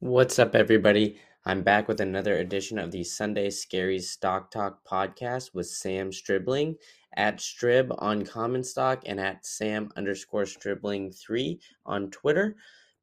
What's up, everybody? I'm back with another edition of the Sunday Scaries Stock Talk podcast with Sam Stribling at Strib on Common Stock and at Sam underscore Stribling three on Twitter.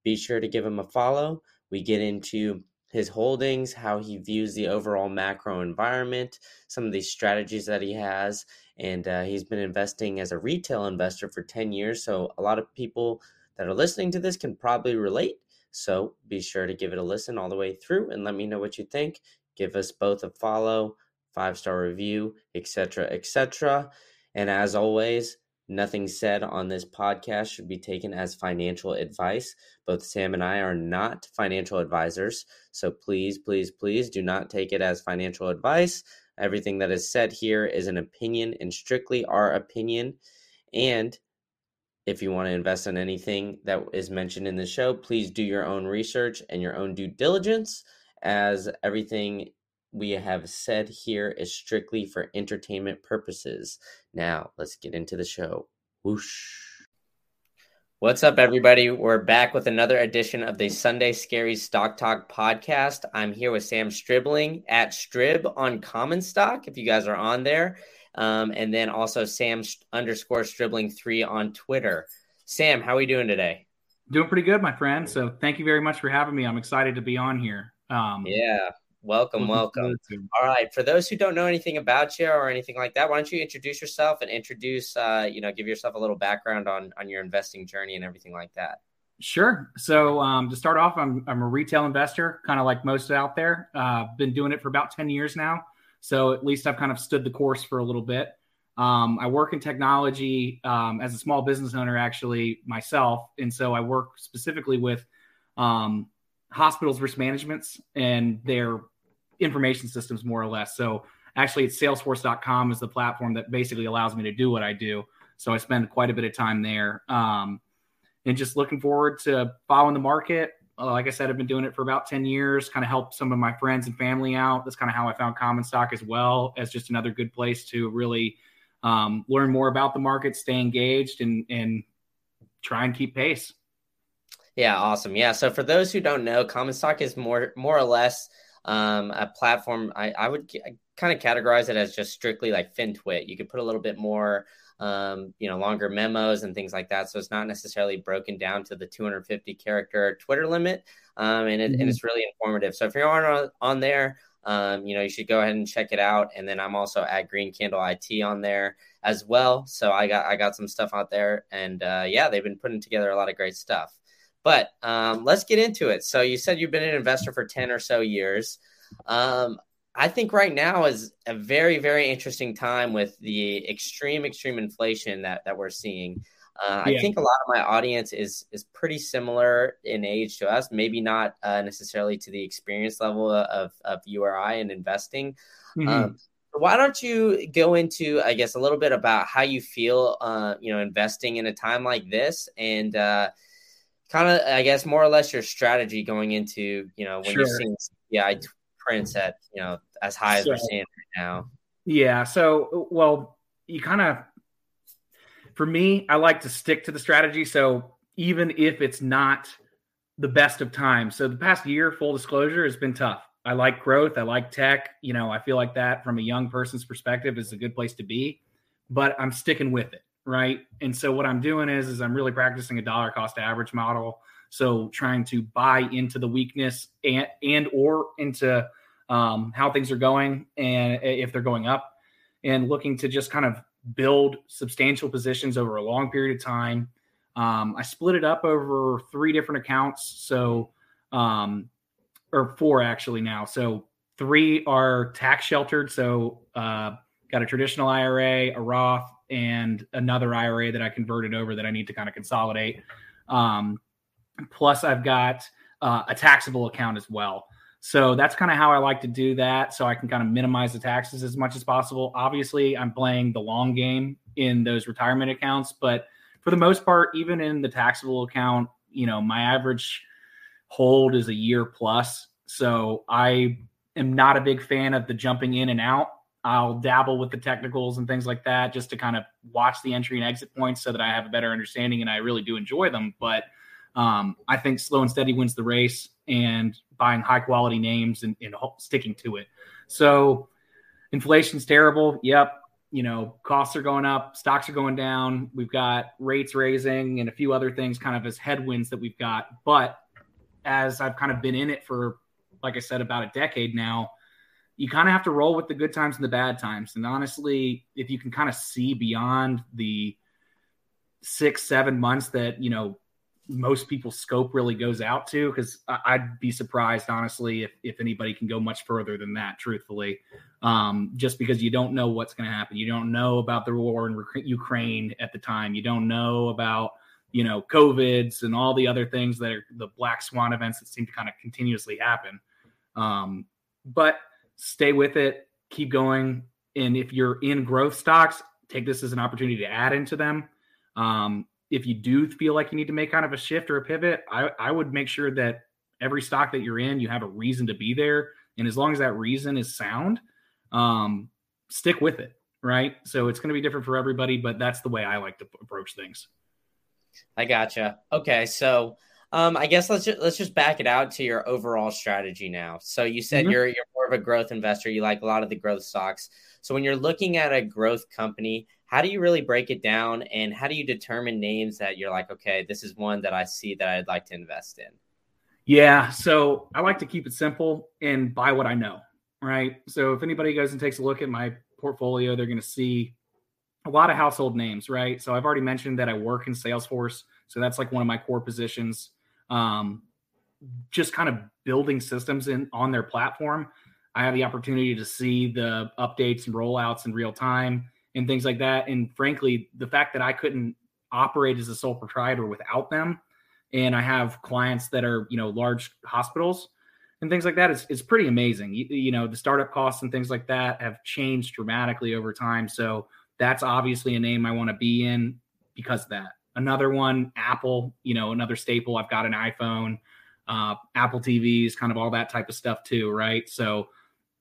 Be sure to give him a follow. We get into his holdings, how he views the overall macro environment, some of the strategies that he has, and uh, he's been investing as a retail investor for 10 years. So, a lot of people that are listening to this can probably relate so be sure to give it a listen all the way through and let me know what you think. Give us both a follow, five star review, etc., etc. And as always, nothing said on this podcast should be taken as financial advice. Both Sam and I are not financial advisors. So please, please, please do not take it as financial advice. Everything that is said here is an opinion and strictly our opinion. And if you want to invest in anything that is mentioned in the show, please do your own research and your own due diligence, as everything we have said here is strictly for entertainment purposes. Now, let's get into the show. Whoosh. What's up, everybody? We're back with another edition of the Sunday Scary Stock Talk podcast. I'm here with Sam Stribling at Strib on Common Stock. If you guys are on there, um, and then also Sam underscore Stribling three on Twitter. Sam, how are we doing today? Doing pretty good, my friend. So thank you very much for having me. I'm excited to be on here. Um, yeah, welcome, welcome. All right, for those who don't know anything about you or anything like that, why don't you introduce yourself and introduce, uh, you know, give yourself a little background on on your investing journey and everything like that. Sure. So um, to start off, I'm I'm a retail investor, kind of like most out there. Uh, been doing it for about ten years now. So at least I've kind of stood the course for a little bit. Um, I work in technology um, as a small business owner, actually myself, and so I work specifically with um, hospitals' risk managements and their information systems, more or less. So actually, it's Salesforce.com is the platform that basically allows me to do what I do. So I spend quite a bit of time there, um, and just looking forward to following the market, like I said, I've been doing it for about 10 years, kind of help some of my friends and family out. That's kind of how I found Common Stock as well as just another good place to really um, learn more about the market, stay engaged, and, and try and keep pace. Yeah, awesome. Yeah. So for those who don't know, Common Stock is more more or less um, a platform. I, I would kind of categorize it as just strictly like FinTwit. You could put a little bit more um, you know, longer memos and things like that. So it's not necessarily broken down to the 250 character Twitter limit. Um, and, it, mm-hmm. and it's really informative. So if you're on, on there, um, you know, you should go ahead and check it out. And then I'm also at Green Candle IT on there as well. So I got, I got some stuff out there and, uh, yeah, they've been putting together a lot of great stuff, but, um, let's get into it. So you said you've been an investor for 10 or so years. Um, I think right now is a very, very interesting time with the extreme, extreme inflation that that we're seeing. Uh, yeah. I think a lot of my audience is is pretty similar in age to us, maybe not uh, necessarily to the experience level of of URI and investing. Mm-hmm. Um, why don't you go into, I guess, a little bit about how you feel, uh, you know, investing in a time like this, and uh, kind of, I guess, more or less your strategy going into, you know, when sure. you're seeing CPI prints at you know as high as so, we're seeing right now. Yeah. So well, you kind of for me, I like to stick to the strategy. So even if it's not the best of times, so the past year, full disclosure, has been tough. I like growth. I like tech. You know, I feel like that from a young person's perspective is a good place to be, but I'm sticking with it. Right. And so what I'm doing is, is I'm really practicing a dollar cost average model. So trying to buy into the weakness and and or into um, how things are going and if they're going up, and looking to just kind of build substantial positions over a long period of time. Um, I split it up over three different accounts, so um, or four actually now. So three are tax sheltered. So uh, got a traditional IRA, a Roth, and another IRA that I converted over that I need to kind of consolidate. Um, plus, I've got uh, a taxable account as well. So that's kind of how I like to do that. So I can kind of minimize the taxes as much as possible. Obviously, I'm playing the long game in those retirement accounts, but for the most part, even in the taxable account, you know, my average hold is a year plus. So I am not a big fan of the jumping in and out. I'll dabble with the technicals and things like that just to kind of watch the entry and exit points so that I have a better understanding and I really do enjoy them. But Um, I think slow and steady wins the race, and buying high quality names and, and sticking to it. So inflation's terrible. Yep. You know, costs are going up, stocks are going down. We've got rates raising and a few other things kind of as headwinds that we've got. But as I've kind of been in it for, like I said, about a decade now, you kind of have to roll with the good times and the bad times. And honestly, if you can kind of see beyond the six, seven months that, you know, most people's scope really goes out to because I'd be surprised, honestly, if, if anybody can go much further than that, truthfully, um, just because you don't know what's going to happen. You don't know about the war in Ukraine at the time. You don't know about, you know, COVIDs and all the other things that are the black swan events that seem to kind of continuously happen. Um, but stay with it, keep going. And if you're in growth stocks, take this as an opportunity to add into them. Um, if you do feel like you need to make kind of a shift or a pivot, I, I would make sure that every stock that you're in, you have a reason to be there. And as long as that reason is sound, um, stick with it. Right. So it's going to be different for everybody, but that's the way I like to approach things. I gotcha. Okay. So, um, I guess let's just, let's just back it out to your overall strategy now. So you said mm-hmm. you're you're more of a growth investor. You like a lot of the growth stocks. So when you're looking at a growth company, how do you really break it down and how do you determine names that you're like okay this is one that i see that i'd like to invest in? Yeah so i like to keep it simple and buy what i know right? So if anybody goes and takes a look at my portfolio they're going to see a lot of household names right? So i've already mentioned that i work in salesforce so that's like one of my core positions. Um, just kind of building systems in on their platform i have the opportunity to see the updates and rollouts in real time and things like that. And frankly, the fact that I couldn't operate as a sole proprietor without them, and I have clients that are you know large hospitals and things like that is is pretty amazing. You, you know, the startup costs and things like that have changed dramatically over time. So that's obviously a name I want to be in because of that. Another one, Apple, you know, another staple. I've got an iPhone, uh, Apple TVs, kind of all that type of stuff too, right? So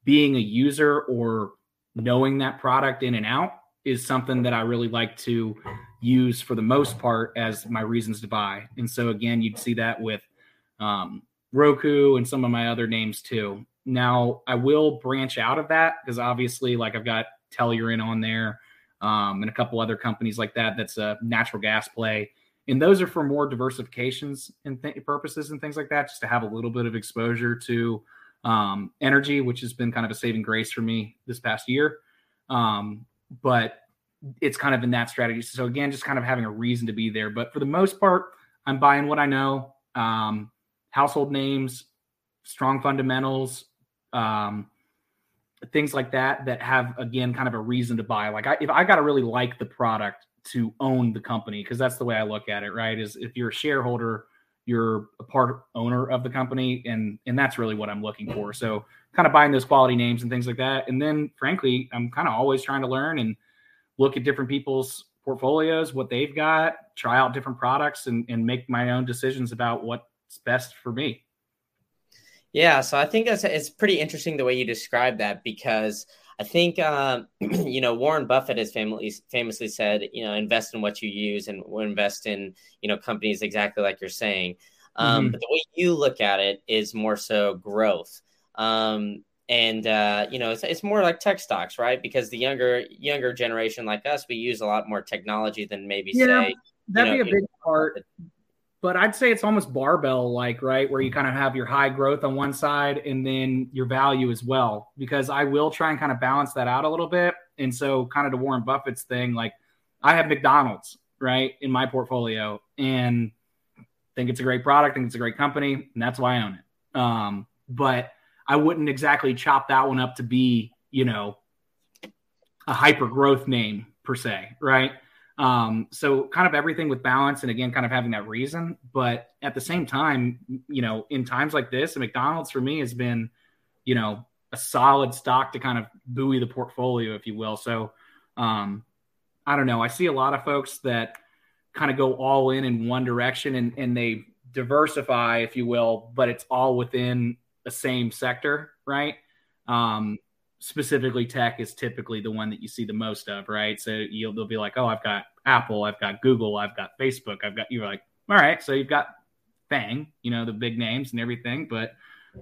being a user or knowing that product in and out is something that I really like to use for the most part as my reasons to buy. And so again, you'd see that with um, Roku and some of my other names too. Now I will branch out of that because obviously, like I've got Tellurian on there um, and a couple other companies like that. That's a natural gas play, and those are for more diversifications and th- purposes and things like that, just to have a little bit of exposure to um, energy, which has been kind of a saving grace for me this past year. Um, but it's kind of in that strategy. So again, just kind of having a reason to be there. But for the most part, I'm buying what I know. Um, household names, strong fundamentals, um, things like that that have again kind of a reason to buy. Like I, if I got to really like the product to own the company, because that's the way I look at it. Right? Is if you're a shareholder, you're a part owner of the company, and and that's really what I'm looking for. So kind of buying those quality names and things like that. And then frankly, I'm kind of always trying to learn and look at different people's portfolios, what they've got, try out different products and, and make my own decisions about what's best for me. Yeah, so I think that's it's pretty interesting the way you describe that because I think um, you know Warren Buffett has famously famously said you know invest in what you use and invest in you know companies exactly like you're saying. Um, mm-hmm. But the way you look at it is more so growth. Um, and uh, you know, it's, it's more like tech stocks, right? Because the younger younger generation like us, we use a lot more technology than maybe say that'd you know, be a big part. But I'd say it's almost barbell like, right? Where you kind of have your high growth on one side and then your value as well. Because I will try and kind of balance that out a little bit. And so, kind of to Warren Buffett's thing, like I have McDonald's, right, in my portfolio and think it's a great product, think it's a great company, and that's why I own it. Um, but I wouldn't exactly chop that one up to be, you know, a hyper growth name per se, right? Um, so kind of everything with balance and again, kind of having that reason. But at the same time, you know, in times like this, McDonald's for me has been, you know, a solid stock to kind of buoy the portfolio, if you will. So um, I don't know. I see a lot of folks that kind of go all in in one direction and, and they diversify, if you will, but it's all within the same sector, right? Um, specifically, tech is typically the one that you see the most of, right? So you'll they'll be like, oh, I've got Apple, I've got Google, I've got Facebook, I've got you're like, all right, so you've got FANG, you know, the big names and everything. But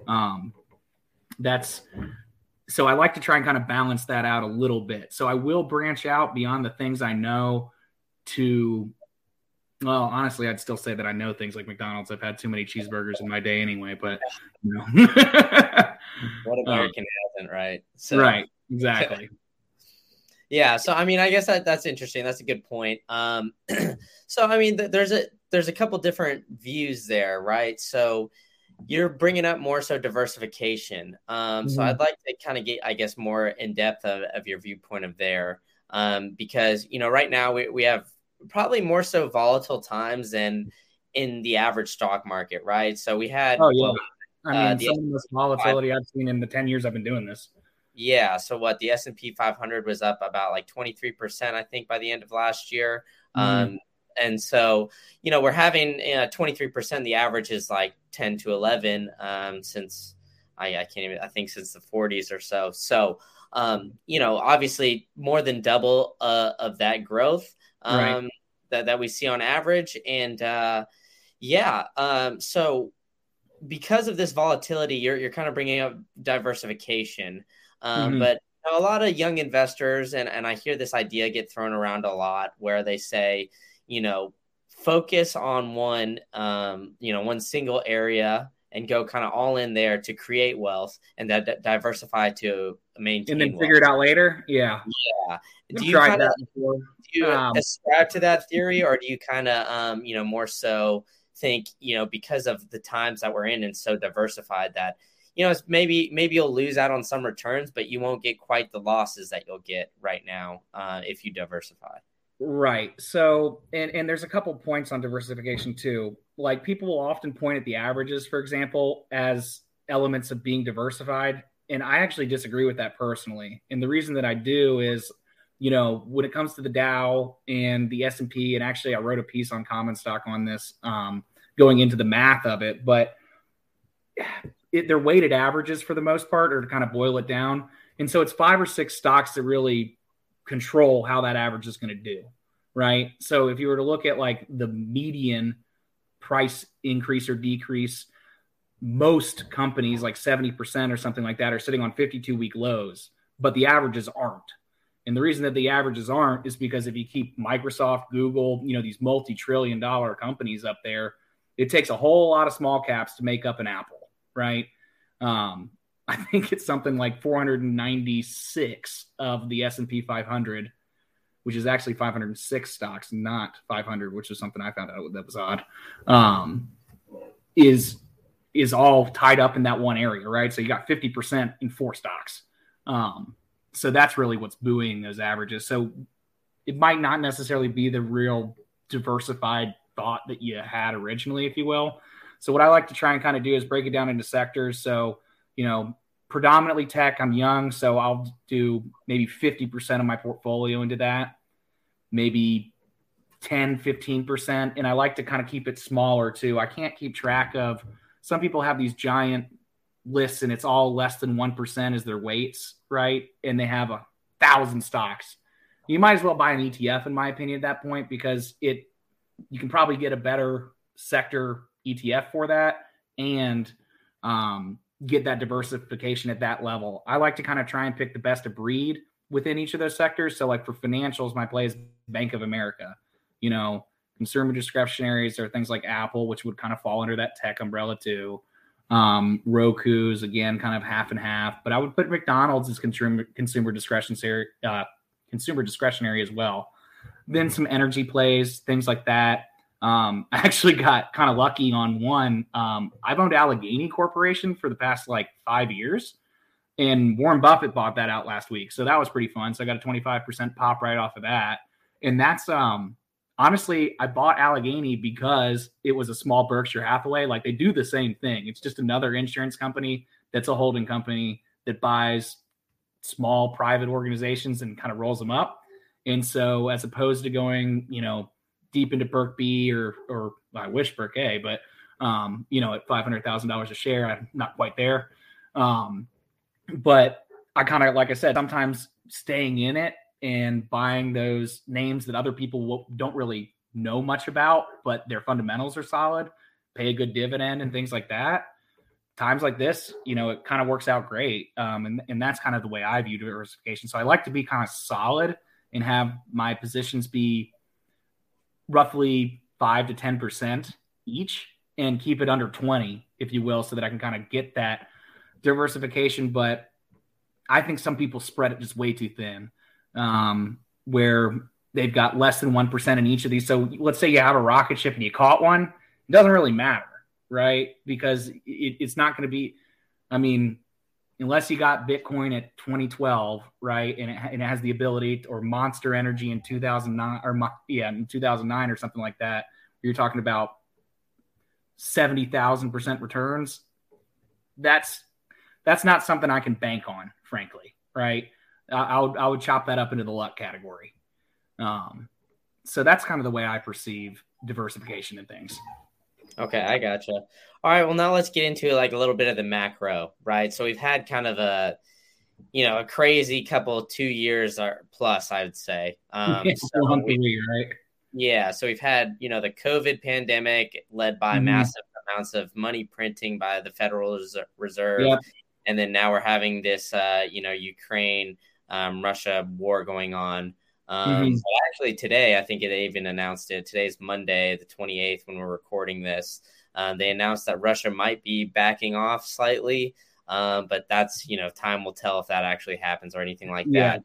um, that's so I like to try and kind of balance that out a little bit. So I will branch out beyond the things I know to well, honestly, I'd still say that I know things like McDonald's. I've had too many cheeseburgers in my day anyway, but you know. what American um, hasn't, right? So, right, exactly. yeah, so I mean, I guess that that's interesting. That's a good point. Um, so I mean, th- there's a there's a couple different views there, right? So you're bringing up more so diversification. Um, mm-hmm. So I'd like to kind of get, I guess, more in depth of, of your viewpoint of there, um, because you know, right now we, we have probably more so volatile times than in the average stock market, right? So we had, oh yeah, well, I mean, uh, some of the most volatility I've seen in the ten years I've been doing this. Yeah. So what the S and P 500 was up about like 23 percent, I think, by the end of last year. Mm-hmm. Um, and so, you know, we're having uh, 23%. The average is like 10 to 11 um, since I, I can't even, I think since the 40s or so. So, um, you know, obviously more than double uh, of that growth um, right. that, that we see on average. And uh, yeah, um, so because of this volatility, you're, you're kind of bringing up diversification. Um, mm-hmm. But you a lot of young investors, and, and I hear this idea get thrown around a lot where they say, you know, focus on one, um, you know, one single area and go kind of all in there to create wealth and that, that diversify to maintain and then wealth. figure it out later. Yeah. Yeah. Do you kind of do you um, ascribe to that theory or do you kind of, um, you know, more so think, you know, because of the times that we're in and so diversified that, you know, maybe maybe you'll lose out on some returns, but you won't get quite the losses that you'll get right now uh, if you diversify. Right. So, and and there's a couple points on diversification too. Like people will often point at the averages, for example, as elements of being diversified, and I actually disagree with that personally. And the reason that I do is, you know, when it comes to the Dow and the S and P, and actually I wrote a piece on Common Stock on this, um, going into the math of it, but it, they're weighted averages for the most part, or to kind of boil it down. And so it's five or six stocks that really control how that average is going to do, right? So if you were to look at like the median price increase or decrease, most companies like 70% or something like that are sitting on 52 week lows, but the averages aren't. And the reason that the averages aren't is because if you keep Microsoft, Google, you know, these multi trillion dollar companies up there, it takes a whole lot of small caps to make up an Apple, right? Um, I think it's something like 496 of the S&P 500, which is actually 506 stocks, not 500, which is something I found out that was odd. Um, is is all tied up in that one area, right? So you got 50% in four stocks. Um, so that's really what's buoying those averages. So it might not necessarily be the real diversified thought that you had originally, if you will. So what I like to try and kind of do is break it down into sectors. So you know, predominantly tech. I'm young, so I'll do maybe 50% of my portfolio into that, maybe 10, 15%. And I like to kind of keep it smaller too. I can't keep track of some people have these giant lists and it's all less than 1% as their weights, right? And they have a thousand stocks. You might as well buy an ETF, in my opinion, at that point, because it you can probably get a better sector ETF for that. And um, get that diversification at that level. I like to kind of try and pick the best of breed within each of those sectors. So, like for financials, my play is Bank of America. You know, consumer discretionaries are things like Apple, which would kind of fall under that tech umbrella too. Um, Roku's again, kind of half and half, but I would put McDonald's as consumer consumer discretionary uh, consumer discretionary as well. Then some energy plays, things like that. Um, I actually got kind of lucky on one. Um, I've owned Alleghany Corporation for the past like five years, and Warren Buffett bought that out last week, so that was pretty fun. So I got a twenty five percent pop right off of that, and that's um honestly I bought Alleghany because it was a small Berkshire Hathaway. Like they do the same thing. It's just another insurance company that's a holding company that buys small private organizations and kind of rolls them up. And so, as opposed to going, you know, deep into Berk B or or I wish Berk A, but um, you know, at five hundred thousand dollars a share, I'm not quite there. Um, but I kind of like I said, sometimes staying in it and buying those names that other people don't really know much about, but their fundamentals are solid, pay a good dividend and things like that, times like this, you know, it kind of works out great. Um, and, and that's kind of the way I view diversification. So I like to be kind of solid and have my positions be roughly five to 10% each and keep it under 20, if you will, so that I can kind of get that diversification. But I think some people spread it just way too thin, um, where they've got less than 1% in each of these. So let's say you have a rocket ship and you caught one, it doesn't really matter, right? Because it, it's not going to be, I mean, unless you got Bitcoin at 2012, right, and it, and it, has the ability, or Monster Energy in 2009, or yeah, in 2009 or something like that, you're talking about 70,000 percent returns. That's that's not something I can bank on, frankly, right? I, I would I would chop that up into the luck category. Um, so that's kind of the way I perceive diversification and things. Okay, I gotcha. All right, well now let's get into like a little bit of the macro, right? So we've had kind of a you know a crazy couple two years or plus, I would say. Um, yeah, so we, right? Yeah, so we've had you know the COVID pandemic led by mm-hmm. massive amounts of money printing by the Federal Reserve, yep. and then now we're having this uh, you know Ukraine um, Russia war going on. Um, mm-hmm. so actually, today, I think they even announced it. Today's Monday, the 28th, when we're recording this. Uh, they announced that Russia might be backing off slightly, um, but that's, you know, time will tell if that actually happens or anything like yeah. that.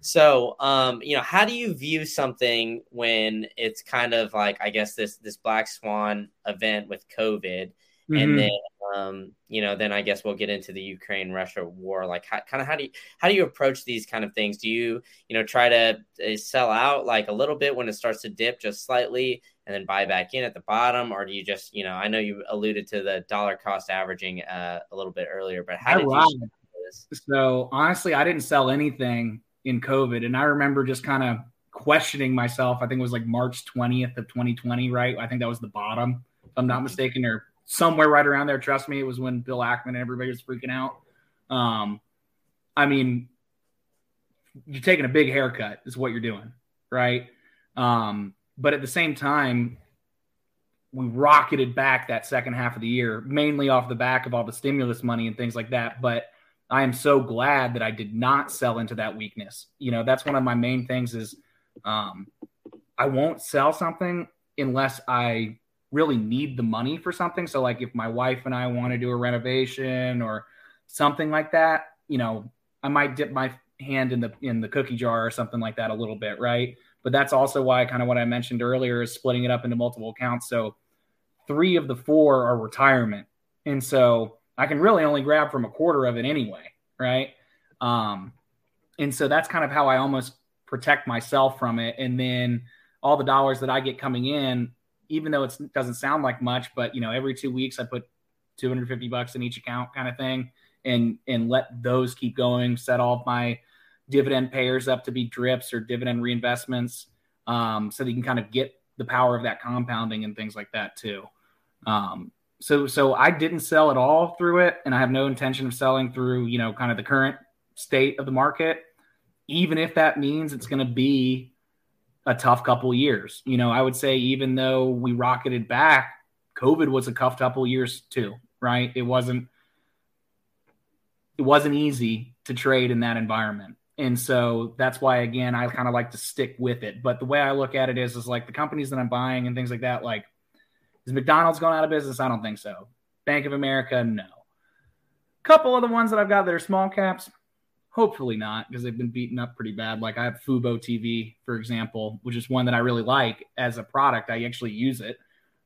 So, um, you know, how do you view something when it's kind of like, I guess this this black swan event with COVID, mm-hmm. and then um, you know, then I guess we'll get into the Ukraine Russia war. Like, how, kind of how do you how do you approach these kind of things? Do you you know try to uh, sell out like a little bit when it starts to dip just slightly, and then buy back in at the bottom, or do you just you know I know you alluded to the dollar cost averaging uh, a little bit earlier, but how did you? So honestly, I didn't sell anything in COVID, and I remember just kind of questioning myself. I think it was like March 20th of 2020, right? I think that was the bottom, if I'm not mistaken, or somewhere right around there. Trust me, it was when Bill Ackman and everybody was freaking out. Um, I mean, you're taking a big haircut, is what you're doing, right? Um, but at the same time, we rocketed back that second half of the year, mainly off the back of all the stimulus money and things like that. But I am so glad that I did not sell into that weakness. You know, that's one of my main things is um, I won't sell something unless I really need the money for something. So like if my wife and I want to do a renovation or something like that, you know, I might dip my hand in the in the cookie jar or something like that a little bit, right? But that's also why kind of what I mentioned earlier is splitting it up into multiple accounts. So three of the four are retirement. And so I can really only grab from a quarter of it anyway, right? Um, and so that's kind of how I almost protect myself from it. And then all the dollars that I get coming in, even though it doesn't sound like much, but you know, every two weeks I put 250 bucks in each account kind of thing and, and let those keep going, set all of my dividend payers up to be drips or dividend reinvestments. Um, so that you can kind of get the power of that compounding and things like that too. Um, so, so I didn't sell at all through it and I have no intention of selling through, you know, kind of the current state of the market, even if that means it's going to be a tough couple years. You know, I would say even though we rocketed back, COVID was a tough couple years too, right? It wasn't it wasn't easy to trade in that environment. And so that's why again I kind of like to stick with it. But the way I look at it is is like the companies that I'm buying and things like that, like is McDonald's going out of business? I don't think so. Bank of America, no. Couple of the ones that I've got that are small caps, Hopefully not, because they've been beaten up pretty bad. Like I have Fubo TV, for example, which is one that I really like as a product. I actually use it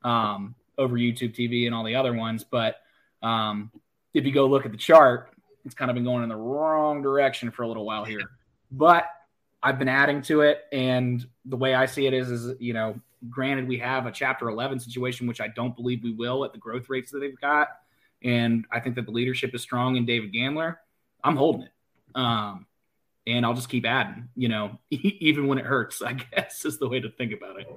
um, over YouTube TV and all the other ones. But um, if you go look at the chart, it's kind of been going in the wrong direction for a little while here. But I've been adding to it, and the way I see it is, is you know, granted we have a Chapter 11 situation, which I don't believe we will at the growth rates that they've got, and I think that the leadership is strong in David Gandler. I'm holding it. Um, and I'll just keep adding, you know, even when it hurts, I guess is the way to think about it.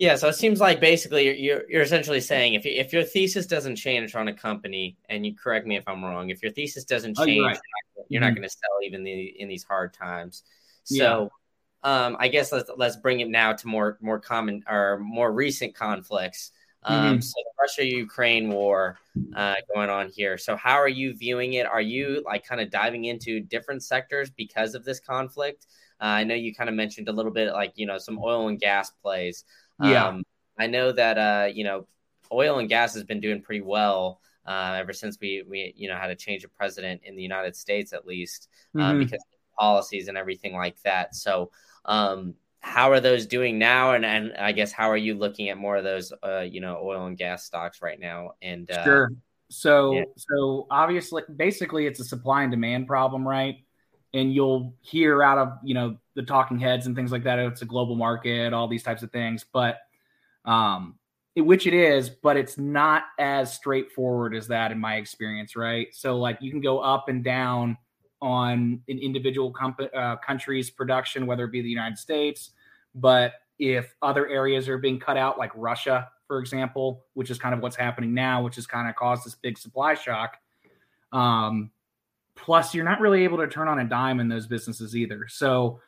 Yeah, so it seems like basically you're you're essentially saying if if your thesis doesn't change on a company, and you correct me if I'm wrong, if your thesis doesn't change, oh, you're, right. you're, not, mm-hmm. not going to sell even the, in these hard times. So, yeah. um, I guess let's let's bring it now to more more common or more recent conflicts. Um, mm-hmm. So the Russia Ukraine war uh, going on here. So how are you viewing it? Are you like kind of diving into different sectors because of this conflict? Uh, I know you kind of mentioned a little bit like you know some oil and gas plays. Yeah, um, I know that uh, you know oil and gas has been doing pretty well uh, ever since we we you know had a change of president in the United States at least uh, mm-hmm. because policies and everything like that. So um, how are those doing now? And and i guess how are you looking at more of those uh you know oil and gas stocks right now? And uh, sure. So yeah. so obviously basically it's a supply and demand problem right? And you'll hear out of you know the talking heads and things like that it's a global market all these types of things. But um it, which it is but it's not as straightforward as that in my experience right? So like you can go up and down on an individual comp- uh, country's production, whether it be the United States. But if other areas are being cut out, like Russia, for example, which is kind of what's happening now, which has kind of caused this big supply shock. Um, plus, you're not really able to turn on a dime in those businesses either. So,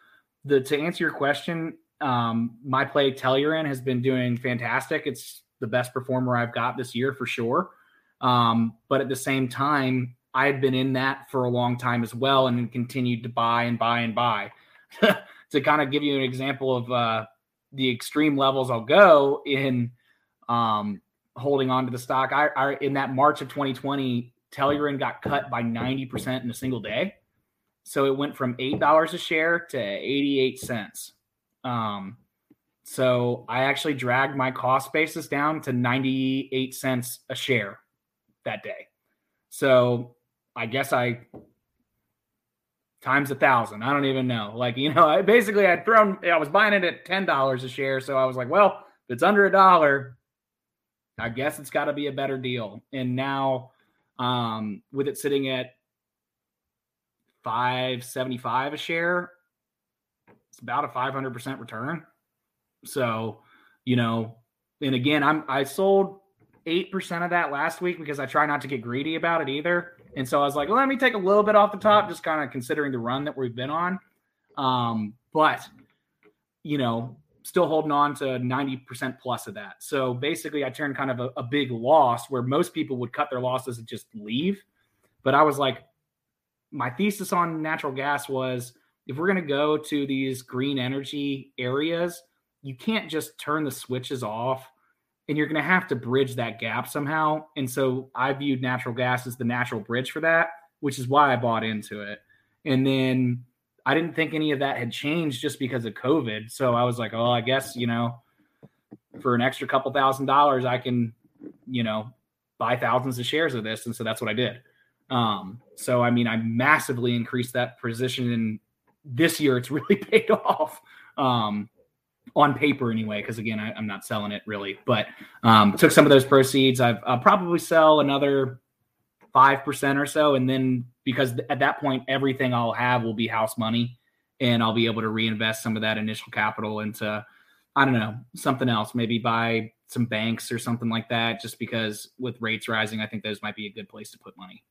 the to answer your question, um, my play Tellurian has been doing fantastic. It's the best performer I've got this year for sure. Um, but at the same time, I had been in that for a long time as well and continued to buy and buy and buy. to kind of give you an example of uh, the extreme levels I'll go in um, holding on to the stock, I, I, in that March of 2020, Tellurian got cut by 90% in a single day. So it went from $8 a share to 88 cents. Um, so I actually dragged my cost basis down to 98 cents a share that day. So I guess I times a thousand. I don't even know. Like, you know, I basically I'd thrown I was buying it at ten dollars a share. So I was like, well, if it's under a dollar, I guess it's gotta be a better deal. And now um with it sitting at 575 a share, it's about a 500% return. So, you know, and again, I'm I sold 8% of that last week because I try not to get greedy about it either. And so I was like, well, let me take a little bit off the top, just kind of considering the run that we've been on. Um, but, you know, still holding on to 90% plus of that. So basically, I turned kind of a, a big loss where most people would cut their losses and just leave. But I was like, my thesis on natural gas was if we're going to go to these green energy areas, you can't just turn the switches off and you're going to have to bridge that gap somehow. And so I viewed natural gas as the natural bridge for that, which is why I bought into it. And then I didn't think any of that had changed just because of COVID. So I was like, oh, I guess, you know, for an extra couple thousand dollars, I can, you know, buy thousands of shares of this. And so that's what I did. Um, so I mean, I massively increased that position and this year it's really paid off. Um, on paper anyway, because again, I, am not selling it really, but um, took some of those proceeds. I've, I'll probably sell another 5% or so. And then because at that point, everything I'll have will be house money and I'll be able to reinvest some of that initial capital into, I don't know, something else, maybe buy some banks or something like that, just because with rates rising, I think those might be a good place to put money.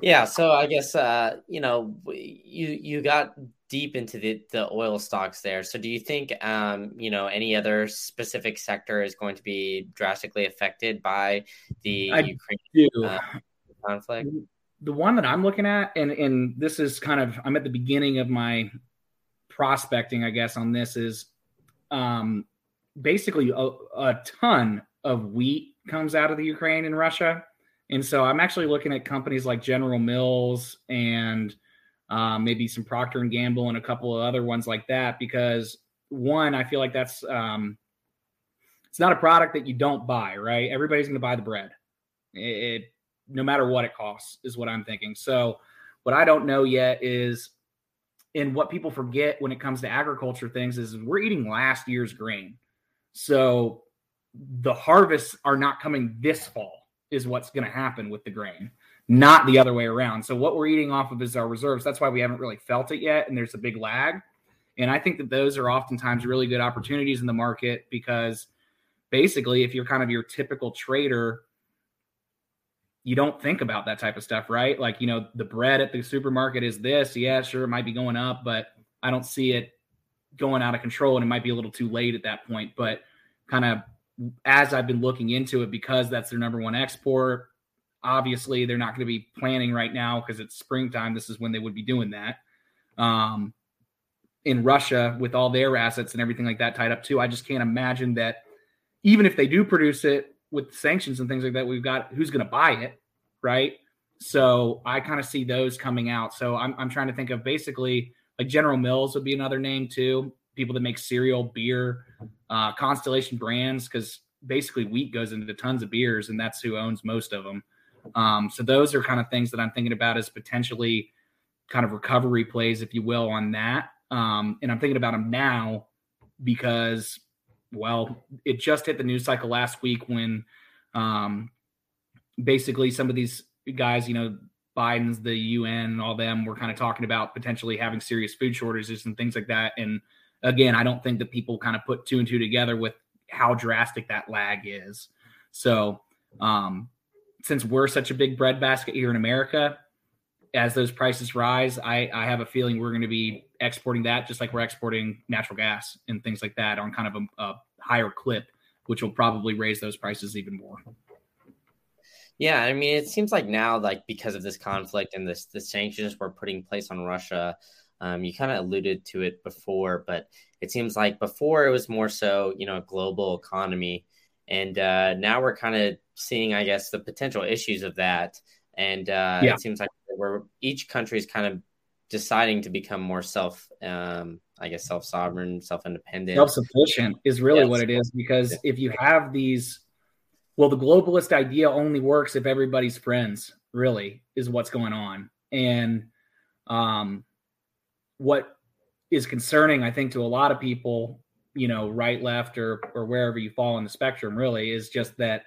Yeah, so I guess uh, you know you you got deep into the, the oil stocks there. So do you think um, you know any other specific sector is going to be drastically affected by the I Ukraine uh, conflict? The one that I'm looking at, and and this is kind of I'm at the beginning of my prospecting, I guess, on this is um, basically a, a ton of wheat comes out of the Ukraine and Russia. And so I'm actually looking at companies like General Mills and um, maybe some Procter and Gamble and a couple of other ones like that because one, I feel like that's um, it's not a product that you don't buy, right? Everybody's going to buy the bread, it, it, no matter what it costs, is what I'm thinking. So what I don't know yet is, and what people forget when it comes to agriculture things is we're eating last year's grain, so the harvests are not coming this fall is what's going to happen with the grain not the other way around. So what we're eating off of is our reserves. That's why we haven't really felt it yet, and there's a big lag. And I think that those are oftentimes really good opportunities in the market because basically, if you're kind of your typical trader, you don't think about that type of stuff, right? Like, you know, the bread at the supermarket is this. Yeah, sure, it might be going up, but I don't see it going out of control and it might be a little too late at that point. But kind of as I've been looking into it, because that's their number one export, obviously they're not going to be planning right now because it's springtime. This is when they would be doing that. Um, in Russia, with all their assets and everything like that tied up too, I just can't imagine that even if they do produce it with sanctions and things like that, we've got who's going to buy it, right? So I kind of see those coming out. So I'm, I'm trying to think of basically like General Mills would be another name too. People that make cereal, beer, uh, Constellation brands, because basically wheat goes into tons of beers, and that's who owns most of them. Um, so those are kind of things that I'm thinking about as potentially kind of recovery plays, if you will, on that. Um, and I'm thinking about them now because, well, it just hit the news cycle last week when um, basically some of these guys, you know, Biden's, the UN, all them were kind of talking about potentially having serious food shortages and things like that. And again, I don't think that people kind of put two and two together with how drastic that lag is. So, um, since we're such a big breadbasket here in America, as those prices rise, I, I have a feeling we're going to be exporting that just like we're exporting natural gas and things like that on kind of a, a higher clip, which will probably raise those prices even more. Yeah, I mean, it seems like now, like because of this conflict and this the sanctions we're putting in place on Russia, um, you kind of alluded to it before, but it seems like before it was more so, you know, a global economy, and uh, now we're kind of seeing, I guess, the potential issues of that, and uh, yeah. it seems like we're each country is kind of deciding to become more self, um, I guess, self sovereign, self independent, self sufficient is really what it is. Because if you have these well, the globalist idea only works if everybody's friends, really, is what's going on. And um, what is concerning, I think, to a lot of people, you know, right, left, or or wherever you fall on the spectrum, really, is just that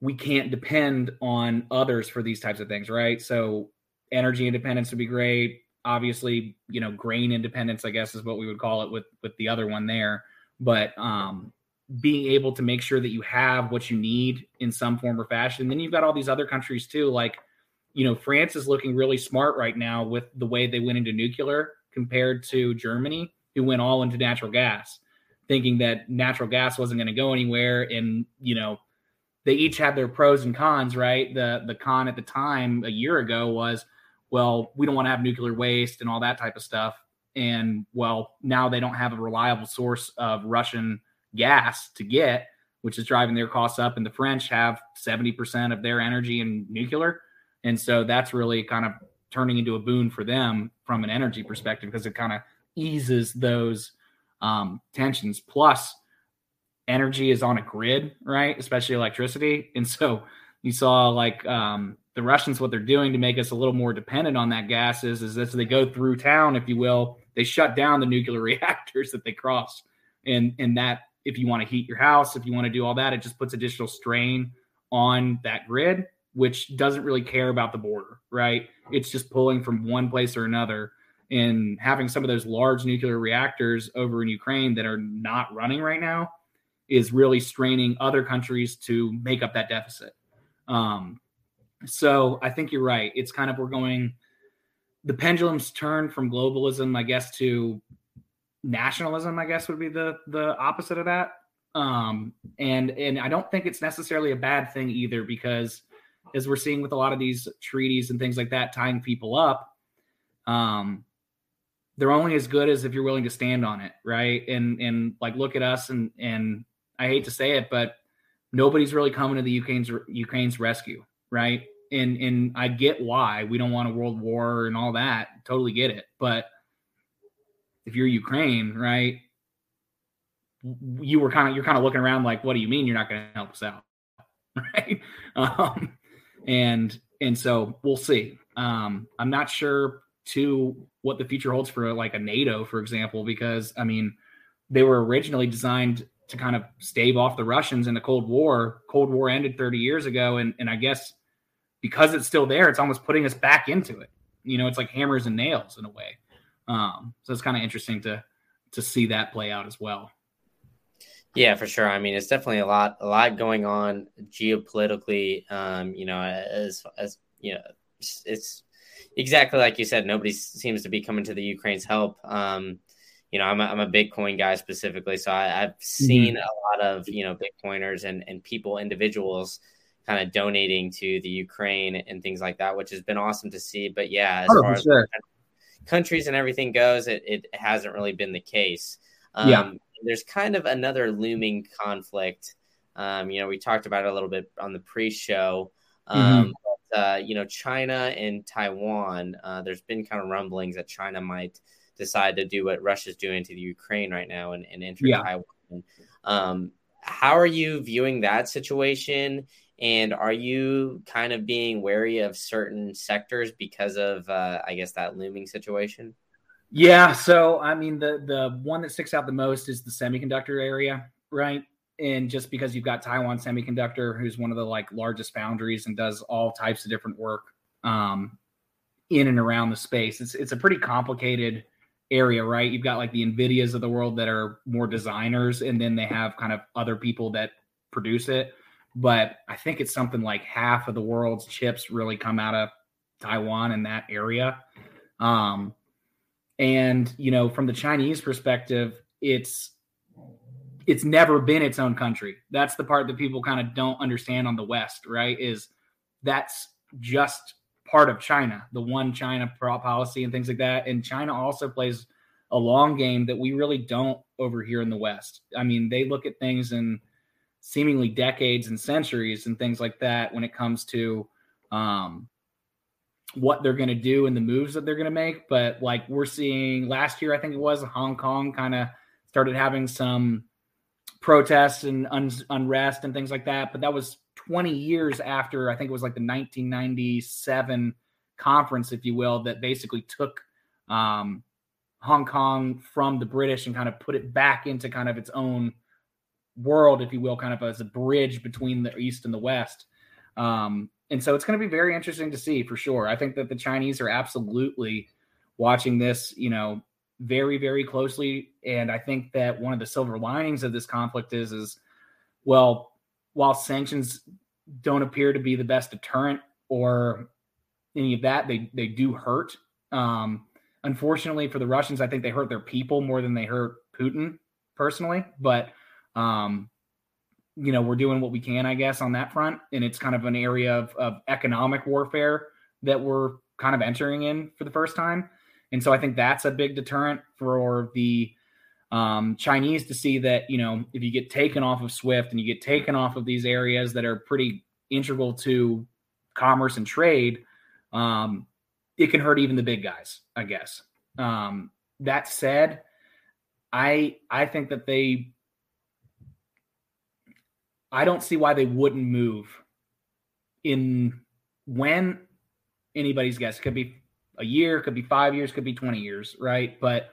we can't depend on others for these types of things, right? So energy independence would be great. Obviously, you know, grain independence, I guess, is what we would call it with with the other one there. But um, being able to make sure that you have what you need in some form or fashion. And then you've got all these other countries too, like you know, France is looking really smart right now with the way they went into nuclear compared to Germany, who went all into natural gas, thinking that natural gas wasn't going to go anywhere. And you know, they each had their pros and cons, right? The the con at the time a year ago was, well, we don't want to have nuclear waste and all that type of stuff. And well, now they don't have a reliable source of Russian gas to get, which is driving their costs up. And the French have 70% of their energy in nuclear. And so that's really kind of turning into a boon for them from an energy perspective because it kind of eases those um, tensions. Plus, energy is on a grid, right? Especially electricity. And so you saw like um, the Russians, what they're doing to make us a little more dependent on that gas is, is as they go through town, if you will, they shut down the nuclear reactors that they cross. And, and that if you want to heat your house, if you want to do all that, it just puts additional strain on that grid, which doesn't really care about the border, right? It's just pulling from one place or another. And having some of those large nuclear reactors over in Ukraine that are not running right now is really straining other countries to make up that deficit. Um, so I think you're right. It's kind of we're going the pendulum's turned from globalism, I guess, to nationalism, I guess, would be the the opposite of that. Um, and and I don't think it's necessarily a bad thing either, because as we're seeing with a lot of these treaties and things like that, tying people up, um, they're only as good as if you're willing to stand on it, right? And and like look at us, and and I hate to say it, but nobody's really coming to the Ukraine's Ukraine's rescue, right? And and I get why we don't want a world war and all that, totally get it, but if you're Ukraine, right? You were kind of you're kind of looking around like, what do you mean you're not going to help us out, right? Um, and and so we'll see. Um, I'm not sure to what the future holds for like a NATO, for example, because I mean they were originally designed to kind of stave off the Russians in the Cold War. Cold War ended 30 years ago, and and I guess because it's still there, it's almost putting us back into it. You know, it's like hammers and nails in a way. Um, so it's kind of interesting to to see that play out as well. Yeah, for sure. I mean, it's definitely a lot, a lot going on geopolitically. Um, you know, as as you know, it's exactly like you said. Nobody seems to be coming to the Ukraine's help. Um, you know, I'm a, I'm a Bitcoin guy specifically, so I, have seen mm-hmm. a lot of you know Bitcoiners and and people, individuals, kind of donating to the Ukraine and things like that, which has been awesome to see. But yeah, as 100%. far as countries and everything goes, it, it hasn't really been the case. Um, yeah. There's kind of another looming conflict. Um, you know, we talked about it a little bit on the pre-show. Um, mm-hmm. Uh, you know, China and Taiwan. Uh, there's been kind of rumblings that China might decide to do what Russia's doing to the Ukraine right now and, and enter yeah. Taiwan. Um, how are you viewing that situation? And are you kind of being wary of certain sectors because of, uh, I guess, that looming situation? Yeah. So, I mean, the the one that sticks out the most is the semiconductor area, right? And just because you've got Taiwan Semiconductor, who's one of the like largest foundries and does all types of different work um, in and around the space, it's it's a pretty complicated area, right? You've got like the Nvidias of the world that are more designers, and then they have kind of other people that produce it. But I think it's something like half of the world's chips really come out of Taiwan in that area. Um, and you know, from the Chinese perspective, it's it's never been its own country. That's the part that people kind of don't understand on the West, right? Is that's just part of China, the one China policy and things like that. And China also plays a long game that we really don't over here in the West. I mean, they look at things in seemingly decades and centuries and things like that when it comes to um, what they're going to do and the moves that they're going to make. But like we're seeing last year, I think it was Hong Kong kind of started having some protests and un- unrest and things like that. But that was 20 years after I think it was like the 1997 conference, if you will, that basically took um, Hong Kong from the British and kind of put it back into kind of its own world, if you will, kind of as a bridge between the East and the West. Um, and so it's going to be very interesting to see for sure. I think that the Chinese are absolutely watching this, you know, very, very closely. And I think that one of the silver linings of this conflict is, is well, while sanctions don't appear to be the best deterrent or any of that, they they do hurt. Um, unfortunately for the Russians, I think they hurt their people more than they hurt Putin personally. But um, you know, we're doing what we can, I guess, on that front, and it's kind of an area of, of economic warfare that we're kind of entering in for the first time. And so I think that's a big deterrent for the um, Chinese to see that, you know, if you get taken off of SWIFT and you get taken off of these areas that are pretty integral to commerce and trade, um, it can hurt even the big guys, I guess. Um, that said, I I think that they I don't see why they wouldn't move in when anybody's guess. It could be a year, could be five years, could be 20 years, right? But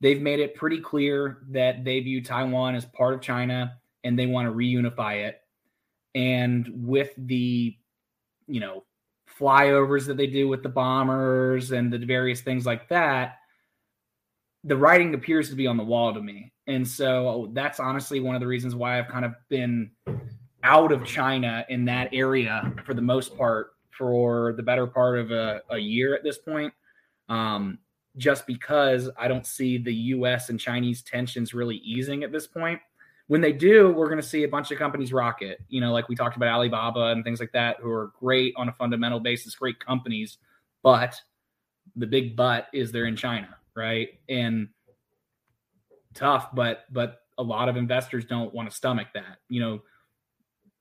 they've made it pretty clear that they view Taiwan as part of China and they want to reunify it. And with the, you know, flyovers that they do with the bombers and the various things like that, the writing appears to be on the wall to me. And so oh, that's honestly one of the reasons why I've kind of been out of China in that area for the most part for the better part of a, a year at this point. Um, just because I don't see the US and Chinese tensions really easing at this point. When they do, we're going to see a bunch of companies rocket, you know, like we talked about Alibaba and things like that, who are great on a fundamental basis, great companies. But the big but is they're in China, right? And tough, but, but a lot of investors don't want to stomach that. You know,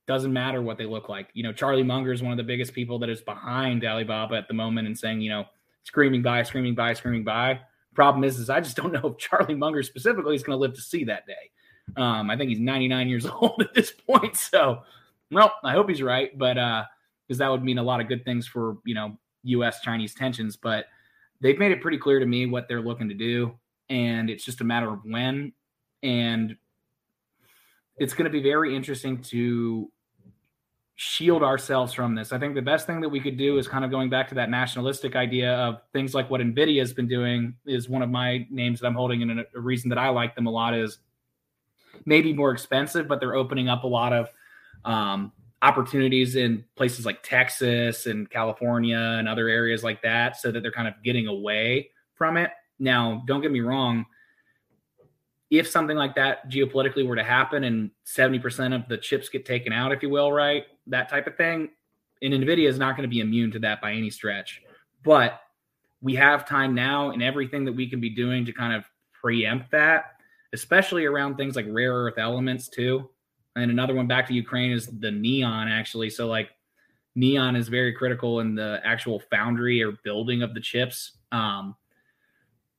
doesn't matter what they look like. You know, Charlie Munger is one of the biggest people that is behind Alibaba at the moment and saying, you know, screaming buy, screaming buy, screaming buy. Problem is, is I just don't know if Charlie Munger specifically is going to live to see that day. Um, I think he's 99 years old at this point. So, well, I hope he's right, but uh, because that would mean a lot of good things for you know U.S. Chinese tensions. But they've made it pretty clear to me what they're looking to do, and it's just a matter of when. And it's going to be very interesting to shield ourselves from this. I think the best thing that we could do is kind of going back to that nationalistic idea of things like what Nvidia has been doing is one of my names that I'm holding and a reason that I like them a lot is maybe more expensive, but they're opening up a lot of um, opportunities in places like Texas and California and other areas like that so that they're kind of getting away from it. Now, don't get me wrong, if something like that geopolitically were to happen and 70% of the chips get taken out, if you will, right? That type of thing. And NVIDIA is not going to be immune to that by any stretch. But we have time now and everything that we can be doing to kind of preempt that, especially around things like rare earth elements, too. And another one back to Ukraine is the neon, actually. So, like, neon is very critical in the actual foundry or building of the chips. Um,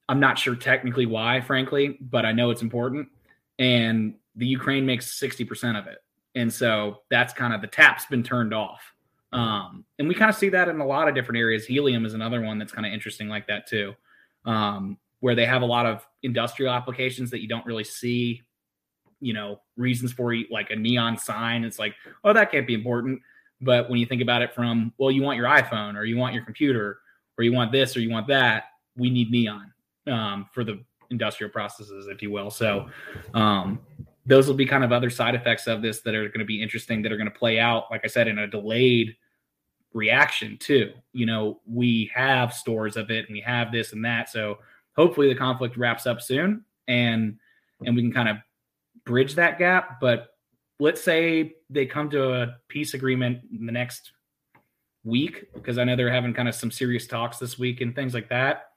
I'm not sure technically why, frankly, but I know it's important. And the Ukraine makes 60% of it. And so that's kind of the tap's been turned off. Um, and we kind of see that in a lot of different areas. Helium is another one that's kind of interesting like that too, um, where they have a lot of industrial applications that you don't really see, you know, reasons for like a neon sign. It's like, oh, that can't be important. But when you think about it from, well, you want your iPhone or you want your computer or you want this or you want that, we need neon um, for the industrial processes, if you will. So um, those will be kind of other side effects of this that are going to be interesting that are going to play out, like I said, in a delayed reaction too. You know, we have stores of it and we have this and that. So hopefully the conflict wraps up soon and and we can kind of bridge that gap. But let's say they come to a peace agreement in the next week, because I know they're having kind of some serious talks this week and things like that.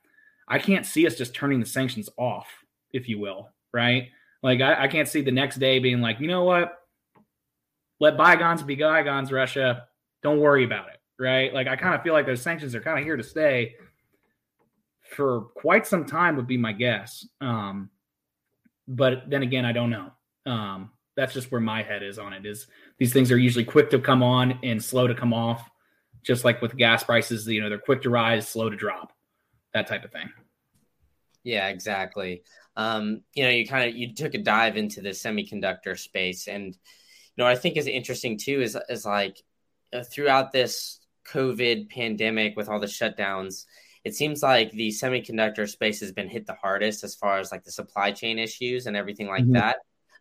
I can't see us just turning the sanctions off, if you will, right? Like I, I can't see the next day being like, you know what? Let bygones be bygones, Russia. Don't worry about it, right? Like I kind of feel like those sanctions are kind of here to stay for quite some time, would be my guess. Um, but then again, I don't know. Um, that's just where my head is on it. Is these things are usually quick to come on and slow to come off, just like with gas prices. You know, they're quick to rise, slow to drop that type of thing. Yeah, exactly. Um, you know, you kind of you took a dive into the semiconductor space, and you know, what I think is interesting too is is like uh, throughout this COVID pandemic with all the shutdowns, it seems like the semiconductor space has been hit the hardest as far as like the supply chain issues and everything like mm-hmm. that.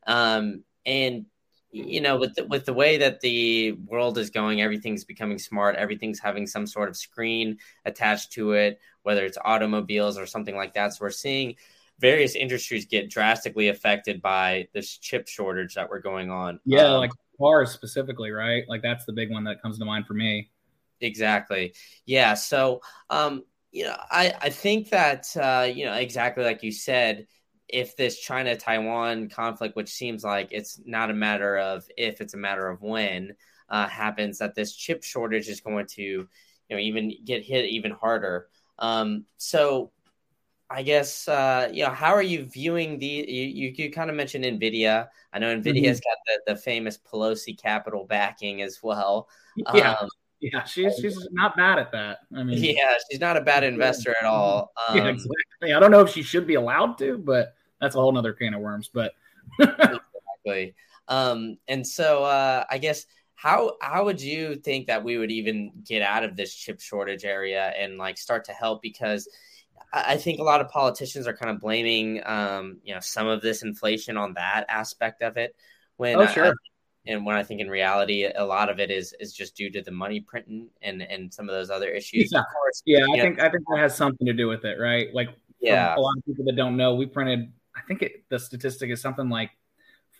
Um, and you know with the, with the way that the world is going everything's becoming smart everything's having some sort of screen attached to it whether it's automobiles or something like that so we're seeing various industries get drastically affected by this chip shortage that we're going on. Yeah um, like cars specifically right? Like that's the big one that comes to mind for me. Exactly. Yeah so um you know i i think that uh you know exactly like you said if this China Taiwan conflict, which seems like it's not a matter of if, it's a matter of when, uh, happens, that this chip shortage is going to, you know, even get hit even harder. Um, so, I guess uh, you know how are you viewing the? You, you, you kind of mentioned Nvidia. I know Nvidia's mm-hmm. got the, the famous Pelosi capital backing as well. Yeah. Um, yeah, she's she's not bad at that. I mean, yeah, she's not a bad investor at all. Um, yeah, exactly. I don't know if she should be allowed to, but that's a whole other can of worms. But exactly. Um, and so uh, I guess how how would you think that we would even get out of this chip shortage area and like start to help because I think a lot of politicians are kind of blaming um, you know some of this inflation on that aspect of it when oh, sure. I, and when I think in reality a lot of it is is just due to the money printing and and some of those other issues. Yeah, of course, yeah I think I think that has something to do with it, right? Like yeah, a lot of people that don't know, we printed I think it, the statistic is something like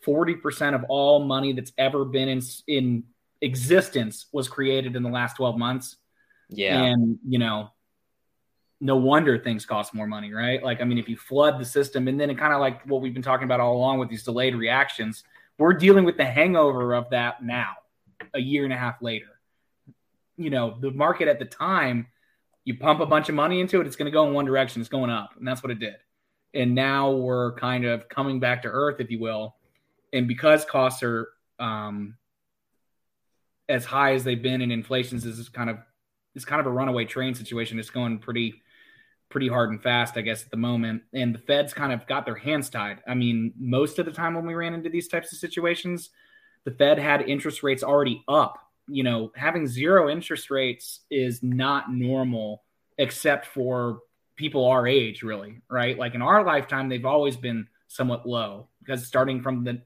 40% of all money that's ever been in, in existence was created in the last 12 months. Yeah. And, you know, no wonder things cost more money, right? Like, I mean, if you flood the system and then it kind of like what we've been talking about all along with these delayed reactions, we're dealing with the hangover of that now, a year and a half later. You know, the market at the time, you pump a bunch of money into it, it's going to go in one direction, it's going up. And that's what it did and now we're kind of coming back to earth, if you will. And because costs are um, as high as they've been, and inflation's is kind of it's kind of a runaway train situation. It's going pretty pretty hard and fast, I guess, at the moment. And the Feds kind of got their hands tied. I mean, most of the time when we ran into these types of situations, the Fed had interest rates already up. You know, having zero interest rates is not normal except for people our age, really, right? Like in our lifetime, they've always been somewhat low because starting from the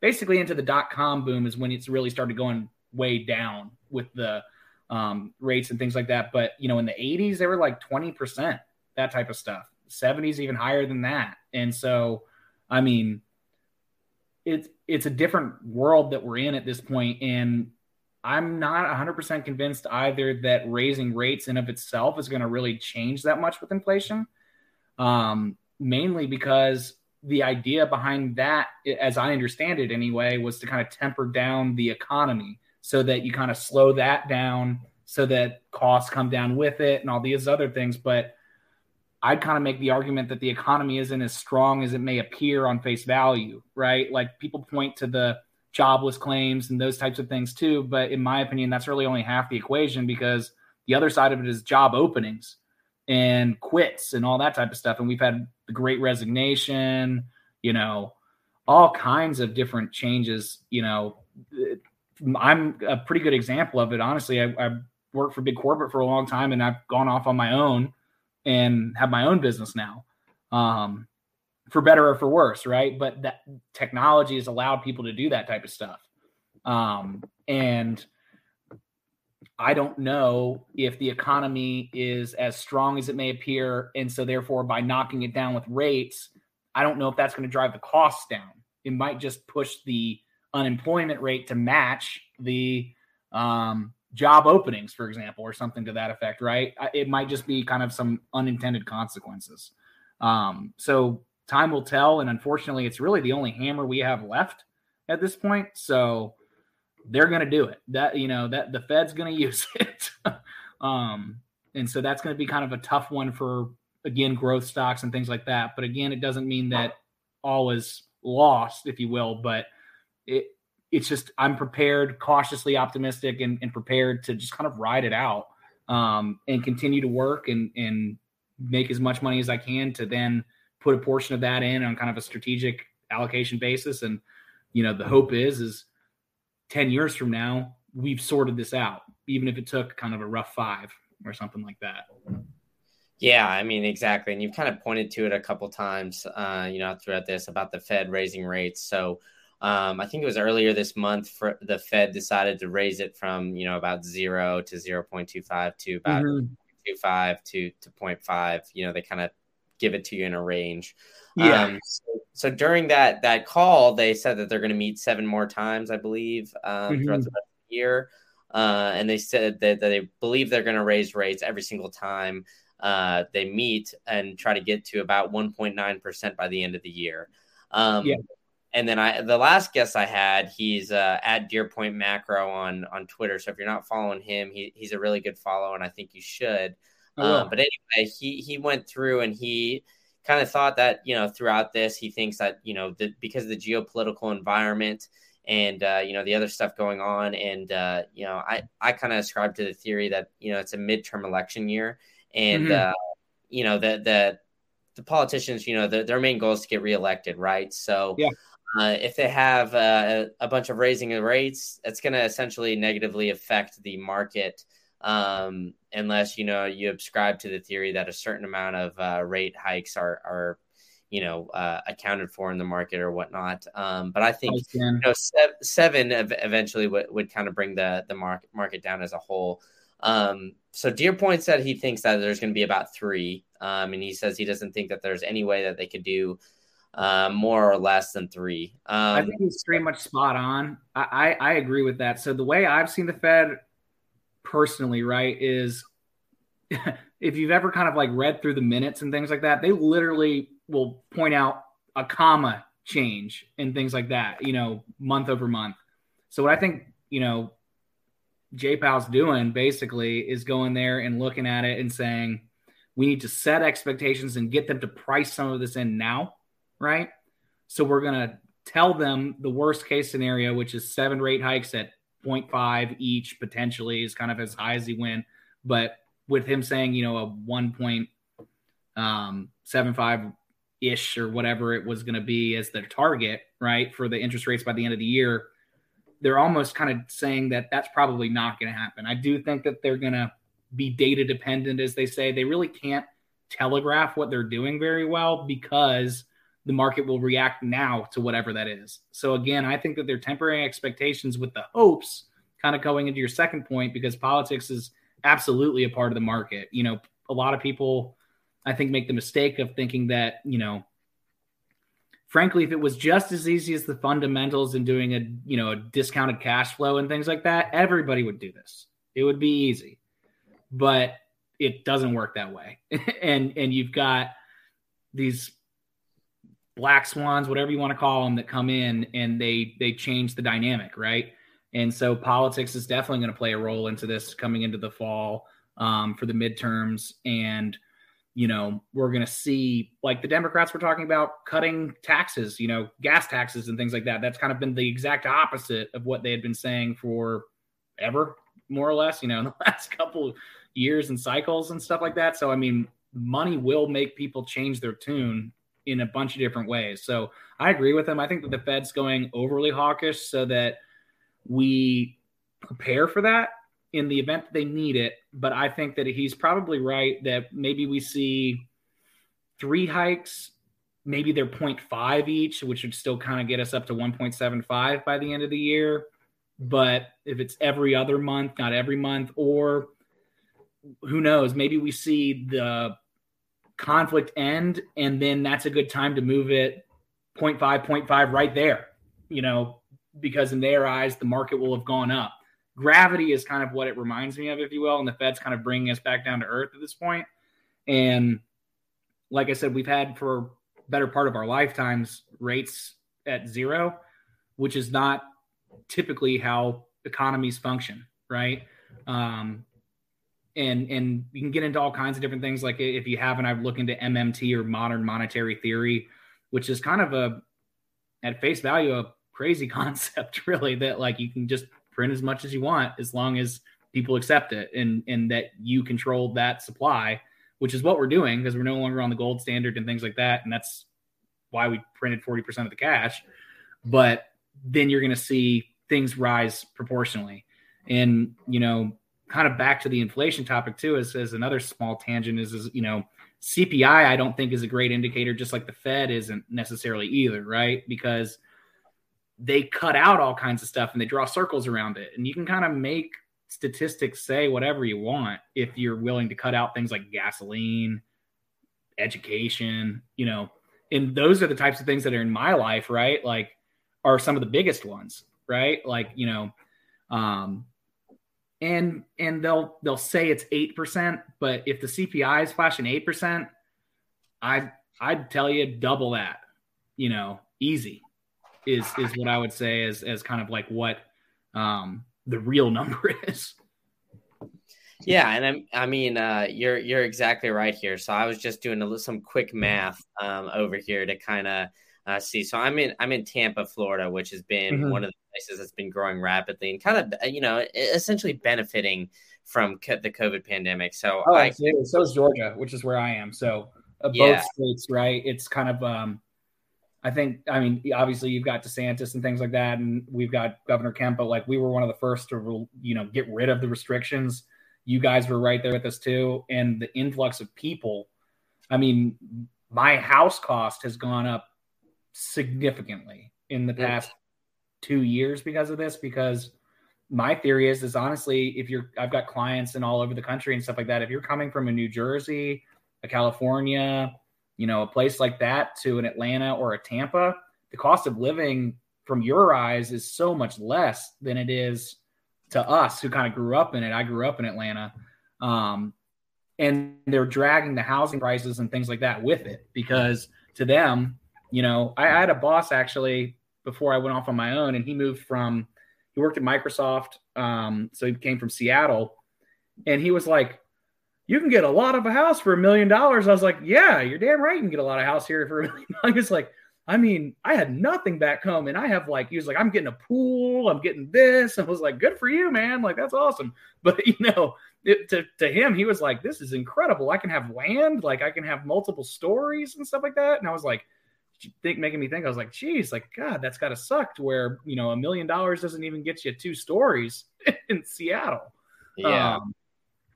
basically into the dot com boom is when it's really started going way down with the um, rates and things like that. But you know, in the 80s, they were like 20%, that type of stuff. 70s even higher than that. And so I mean, it's it's a different world that we're in at this point, and I'm not 100% convinced either that raising rates in of itself is going to really change that much with inflation. Um, mainly because the idea behind that, as I understand it anyway, was to kind of temper down the economy so that you kind of slow that down so that costs come down with it and all these other things. But I'd kind of make the argument that the economy isn't as strong as it may appear on face value, right? Like people point to the jobless claims and those types of things too. But in my opinion, that's really only half the equation because the other side of it is job openings and quits and all that type of stuff. And we've had the great resignation, you know, all kinds of different changes. You know, I'm a pretty good example of it. Honestly, I, I worked for big corporate for a long time and I've gone off on my own and have my own business now. Um, for better or for worse, right? But that technology has allowed people to do that type of stuff. Um, and I don't know if the economy is as strong as it may appear. And so, therefore, by knocking it down with rates, I don't know if that's going to drive the costs down. It might just push the unemployment rate to match the um, job openings, for example, or something to that effect, right? It might just be kind of some unintended consequences. Um, so, time will tell. And unfortunately, it's really the only hammer we have left at this point. So, they're going to do it. That you know that the Fed's going to use it, um, and so that's going to be kind of a tough one for again growth stocks and things like that. But again, it doesn't mean that all is lost, if you will. But it it's just I'm prepared, cautiously optimistic, and, and prepared to just kind of ride it out um, and continue to work and and make as much money as I can to then put a portion of that in on kind of a strategic allocation basis. And you know, the hope is is 10 years from now, we've sorted this out, even if it took kind of a rough five or something like that. Yeah, I mean, exactly. And you've kind of pointed to it a couple times, uh, you know, throughout this about the Fed raising rates. So um, I think it was earlier this month for the Fed decided to raise it from, you know, about zero to 0.25 to about mm-hmm. 0.25 to, to 0.5. You know, they kind of give it to you in a range. Yeah. Um, so, so, during that that call, they said that they're going to meet seven more times, I believe, um, mm-hmm. throughout the rest of the year. Uh, and they said that, that they believe they're going to raise rates every single time uh, they meet and try to get to about 1.9% by the end of the year. Um, yeah. And then I, the last guest I had, he's uh, at Deerpoint Macro on on Twitter. So if you're not following him, he, he's a really good follow, and I think you should. Um, but anyway, he he went through and he kind of thought that you know throughout this he thinks that you know the, because of the geopolitical environment and uh, you know the other stuff going on and uh, you know I I kind of ascribe to the theory that you know it's a midterm election year and mm-hmm. uh, you know that the the politicians you know the, their main goal is to get reelected right so yeah. Uh, if they have uh, a bunch of raising the rates, it's going to essentially negatively affect the market um, unless you know you subscribe to the theory that a certain amount of uh, rate hikes are are you know uh, accounted for in the market or whatnot. Um, but I think you know seven eventually would, would kind of bring the the market market down as a whole. Um, so Deerpoint said he thinks that there's going to be about three, um, and he says he doesn't think that there's any way that they could do uh, more or less than three. Um, I think he's pretty much spot on. I, I, I agree with that. So the way I've seen the Fed personally, right, is if you've ever kind of like read through the minutes and things like that, they literally will point out a comma change and things like that, you know, month over month. So what I think, you know, J Powell's doing basically is going there and looking at it and saying, we need to set expectations and get them to price some of this in now, right? So we're going to tell them the worst case scenario, which is seven rate hikes at 0.5 each potentially is kind of as high as he went. But with him saying, you know, a 1.75 um, ish or whatever it was going to be as the target, right, for the interest rates by the end of the year, they're almost kind of saying that that's probably not going to happen. I do think that they're going to be data dependent, as they say. They really can't telegraph what they're doing very well because the market will react now to whatever that is. So again, I think that they're tempering expectations with the hopes kind of going into your second point because politics is absolutely a part of the market. You know, a lot of people I think make the mistake of thinking that, you know, frankly, if it was just as easy as the fundamentals and doing a you know a discounted cash flow and things like that, everybody would do this. It would be easy, but it doesn't work that way. and and you've got these black swans, whatever you want to call them, that come in and they they change the dynamic, right? And so politics is definitely going to play a role into this coming into the fall um, for the midterms and you know, we're going to see like the Democrats were talking about cutting taxes, you know, gas taxes and things like that. That's kind of been the exact opposite of what they had been saying for ever, more or less, you know, in the last couple years and cycles and stuff like that. So, I mean, money will make people change their tune in a bunch of different ways. So, I agree with him. I think that the Fed's going overly hawkish so that we prepare for that in the event that they need it. But I think that he's probably right that maybe we see three hikes, maybe they're 0.5 each, which would still kind of get us up to 1.75 by the end of the year. But if it's every other month, not every month, or who knows, maybe we see the conflict end and then that's a good time to move it 0.5, 0.5 right there, you know, because in their eyes, the market will have gone up gravity is kind of what it reminds me of, if you will. And the Fed's kind of bringing us back down to earth at this point. And like I said, we've had for better part of our lifetimes rates at zero, which is not typically how economies function, right? Um, and and you can get into all kinds of different things. Like if you haven't, I've looked into MMT or modern monetary theory, which is kind of a at face value a crazy concept, really. That like you can just print as much as you want as long as people accept it and and that you control that supply which is what we're doing because we're no longer on the gold standard and things like that and that's why we printed 40% of the cash but then you're going to see things rise proportionally and you know kind of back to the inflation topic too as, as another small tangent is, is you know cpi i don't think is a great indicator just like the fed isn't necessarily either right because they cut out all kinds of stuff and they draw circles around it. And you can kind of make statistics say whatever you want if you're willing to cut out things like gasoline, education, you know. And those are the types of things that are in my life, right? Like are some of the biggest ones, right? Like, you know, um and and they'll they'll say it's 8%, but if the CPI is flashing 8%, I I'd tell you double that, you know, easy is is what I would say as as kind of like what um, the real number is. Yeah, and I'm, I mean, uh, you're you're exactly right here. So I was just doing a, some quick math um, over here to kind of uh, see. So I'm in I'm in Tampa, Florida, which has been mm-hmm. one of the places that's been growing rapidly and kind of uh, you know essentially benefiting from co- the COVID pandemic. So oh, I, so is Georgia, which is where I am. So uh, both yeah. states, right? It's kind of um, I think, I mean, obviously you've got DeSantis and things like that, and we've got Governor Kemp, but like we were one of the first to, you know, get rid of the restrictions. You guys were right there with us too. And the influx of people, I mean, my house cost has gone up significantly in the past two years because of this, because my theory is, is honestly, if you're, I've got clients in all over the country and stuff like that. If you're coming from a New Jersey, a California, you know, a place like that to an Atlanta or a Tampa, the cost of living from your eyes is so much less than it is to us who kind of grew up in it. I grew up in Atlanta. Um, and they're dragging the housing prices and things like that with it because to them, you know, I, I had a boss actually before I went off on my own, and he moved from he worked at Microsoft. Um, so he came from Seattle, and he was like, you can get a lot of a house for a million dollars. I was like, yeah, you're damn right. You can get a lot of house here for a million dollars. Like, I mean, I had nothing back home and I have like, he was like, I'm getting a pool. I'm getting this. I was like, good for you, man. Like, that's awesome. But, you know, it, to, to him, he was like, this is incredible. I can have land. Like, I can have multiple stories and stuff like that. And I was like, think making me think, I was like, geez, like, God, that's got to suck to where, you know, a million dollars doesn't even get you two stories in Seattle. Yeah. Um,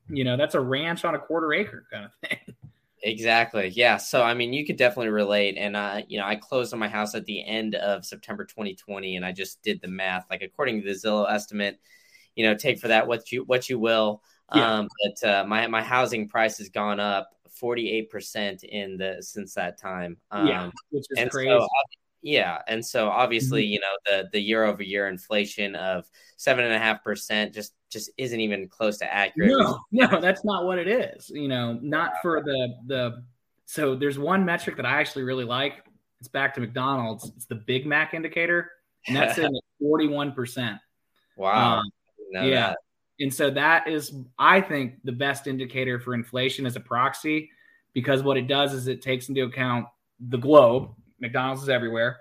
you know, that's a ranch on a quarter acre kind of thing. Exactly. Yeah. So, I mean, you could definitely relate. And, uh, you know, I closed on my house at the end of September 2020, and I just did the math. Like, according to the Zillow estimate, you know, take for that what you what you will. Yeah. Um, but uh, my my housing price has gone up 48% in the since that time. Um, yeah, which is and crazy. So, yeah, and so obviously, mm-hmm. you know, the the year over year inflation of seven and a half percent just just isn't even close to accurate. No, no, that's not what it is. You know, not for the the. So there's one metric that I actually really like. It's back to McDonald's. It's the Big Mac indicator, and that's in at forty one percent. Wow. Um, yeah. That. And so that is, I think, the best indicator for inflation as a proxy, because what it does is it takes into account the globe. McDonald's is everywhere,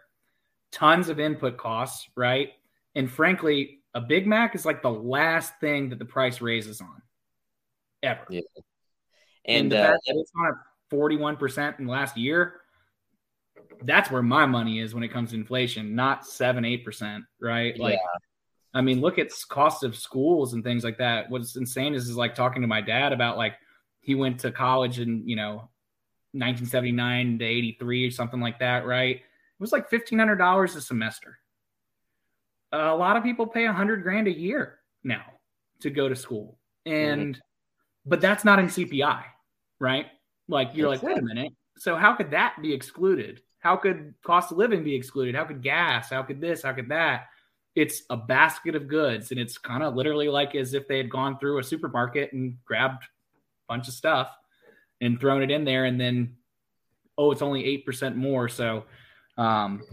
tons of input costs, right? And frankly, a Big Mac is like the last thing that the price raises on ever. Yeah. And, and the uh, fact that it's on a 41% in the last year, that's where my money is when it comes to inflation, not seven, eight percent, right? Like, yeah. I mean, look at cost of schools and things like that. What's insane is is like talking to my dad about like he went to college in you know 1979 to 83 or something like that, right? It was like fifteen hundred dollars a semester a lot of people pay a hundred grand a year now to go to school. And mm-hmm. but that's not in CPI, right? Like you're like, wait a minute. So how could that be excluded? How could cost of living be excluded? How could gas? How could this? How could that? It's a basket of goods, and it's kind of literally like as if they had gone through a supermarket and grabbed a bunch of stuff and thrown it in there, and then oh, it's only eight percent more. So um,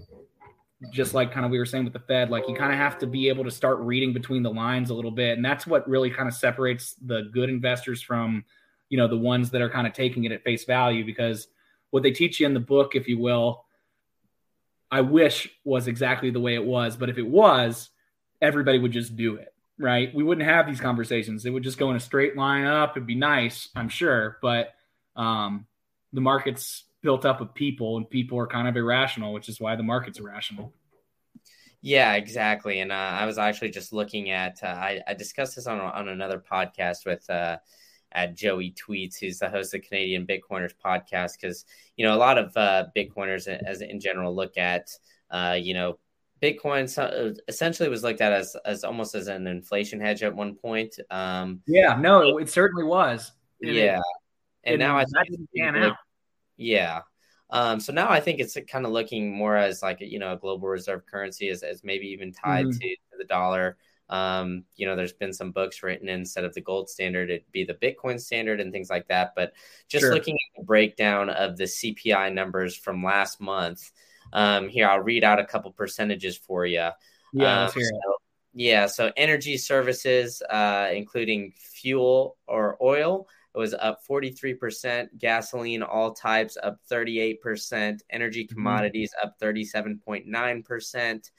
just like kind of we were saying with the Fed, like you kind of have to be able to start reading between the lines a little bit. And that's what really kind of separates the good investors from, you know, the ones that are kind of taking it at face value because what they teach you in the book, if you will, I wish was exactly the way it was. But if it was, everybody would just do it, right? We wouldn't have these conversations. It would just go in a straight line up. It'd be nice, I'm sure. But um, the market's built up of people, and people are kind of irrational, which is why the market's irrational. Yeah, exactly. And uh, I was actually just looking at. Uh, I, I, discussed this on on another podcast with uh, at Joey Tweets, who's the host of Canadian Bitcoiners podcast, because you know a lot of uh, Bitcoiners, as in general, look at uh, you know Bitcoin essentially was looked at as as almost as an inflation hedge at one point. Um, yeah, no, it certainly was. And yeah, it, and now I that didn't pan out. Yeah. Um, so now I think it's kind of looking more as like you know a global reserve currency as, as maybe even tied mm-hmm. to, to, the dollar. Um, you know, there's been some books written instead of the gold standard, it'd be the Bitcoin standard and things like that. But just sure. looking at the breakdown of the CPI numbers from last month, um, here I'll read out a couple percentages for you. Yeah, um, so, yeah. So energy services, uh, including fuel or oil, it was up 43%. Gasoline, all types, up 38%. Energy mm-hmm. commodities, mm-hmm. up 37.9%.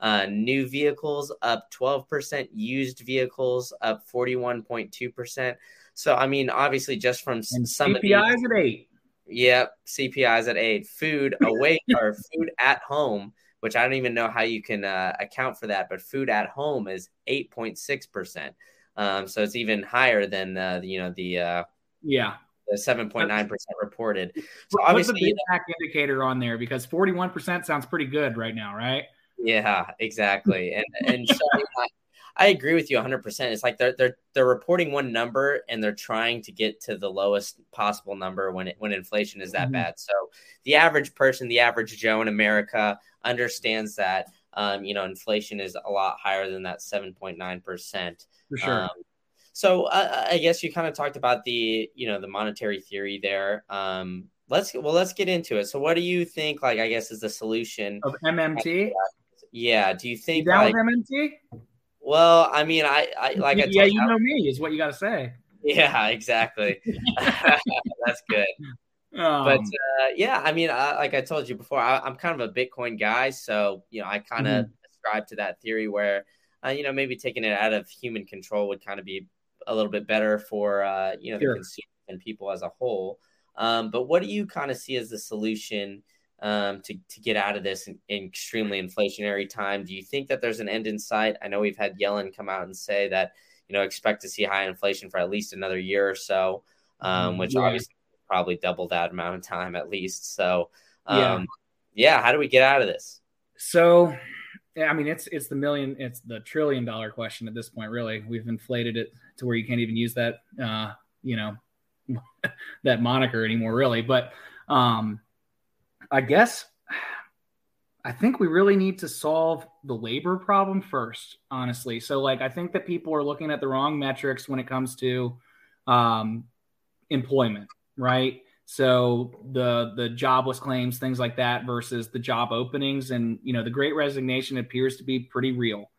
Uh, new vehicles up 12%, used vehicles up 41.2%. So, I mean, obviously, just from and some CPIs of these, at eight. Yep, CPIs at eight. Food away or food at home, which I don't even know how you can uh, account for that, but food at home is 8.6%. Um, so it's even higher than uh, you know the uh, yeah the seven point nine percent reported. So obviously, the Big Mac indicator on there because forty one percent sounds pretty good right now, right? Yeah, exactly. And and so I, I agree with you 100. percent It's like they're they're they're reporting one number and they're trying to get to the lowest possible number when it, when inflation is that mm-hmm. bad. So the average person, the average Joe in America, understands that um, you know inflation is a lot higher than that 7.9 percent. For sure. Um, so uh, I guess you kind of talked about the you know the monetary theory there. Um, let's well let's get into it. So what do you think? Like I guess is the solution of MMT? Yeah. Do you think you down like, with MMT? Well, I mean, I, I like I yeah, you know me is what you got to say. Yeah, exactly. That's good. Um, but uh, yeah, I mean, I, like I told you before, I, am kind of a Bitcoin guy, so you know, I kind of mm-hmm. ascribe to that theory where uh, you know, maybe taking it out of human control would kind of be a little bit better for uh, you know sure. the consumer and people as a whole. Um, but what do you kind of see as the solution um, to to get out of this in, in extremely inflationary time? Do you think that there's an end in sight? I know we've had Yellen come out and say that you know expect to see high inflation for at least another year or so, um, which yeah. obviously probably double that amount of time at least. So yeah. Um, yeah, how do we get out of this? So I mean, it's it's the million, it's the trillion dollar question at this point. Really, we've inflated it to where you can't even use that, uh, you know, that moniker anymore, really. But um, I guess I think we really need to solve the labor problem first, honestly. So, like, I think that people are looking at the wrong metrics when it comes to um, employment, right? So the the jobless claims, things like that, versus the job openings, and you know, the Great Resignation appears to be pretty real.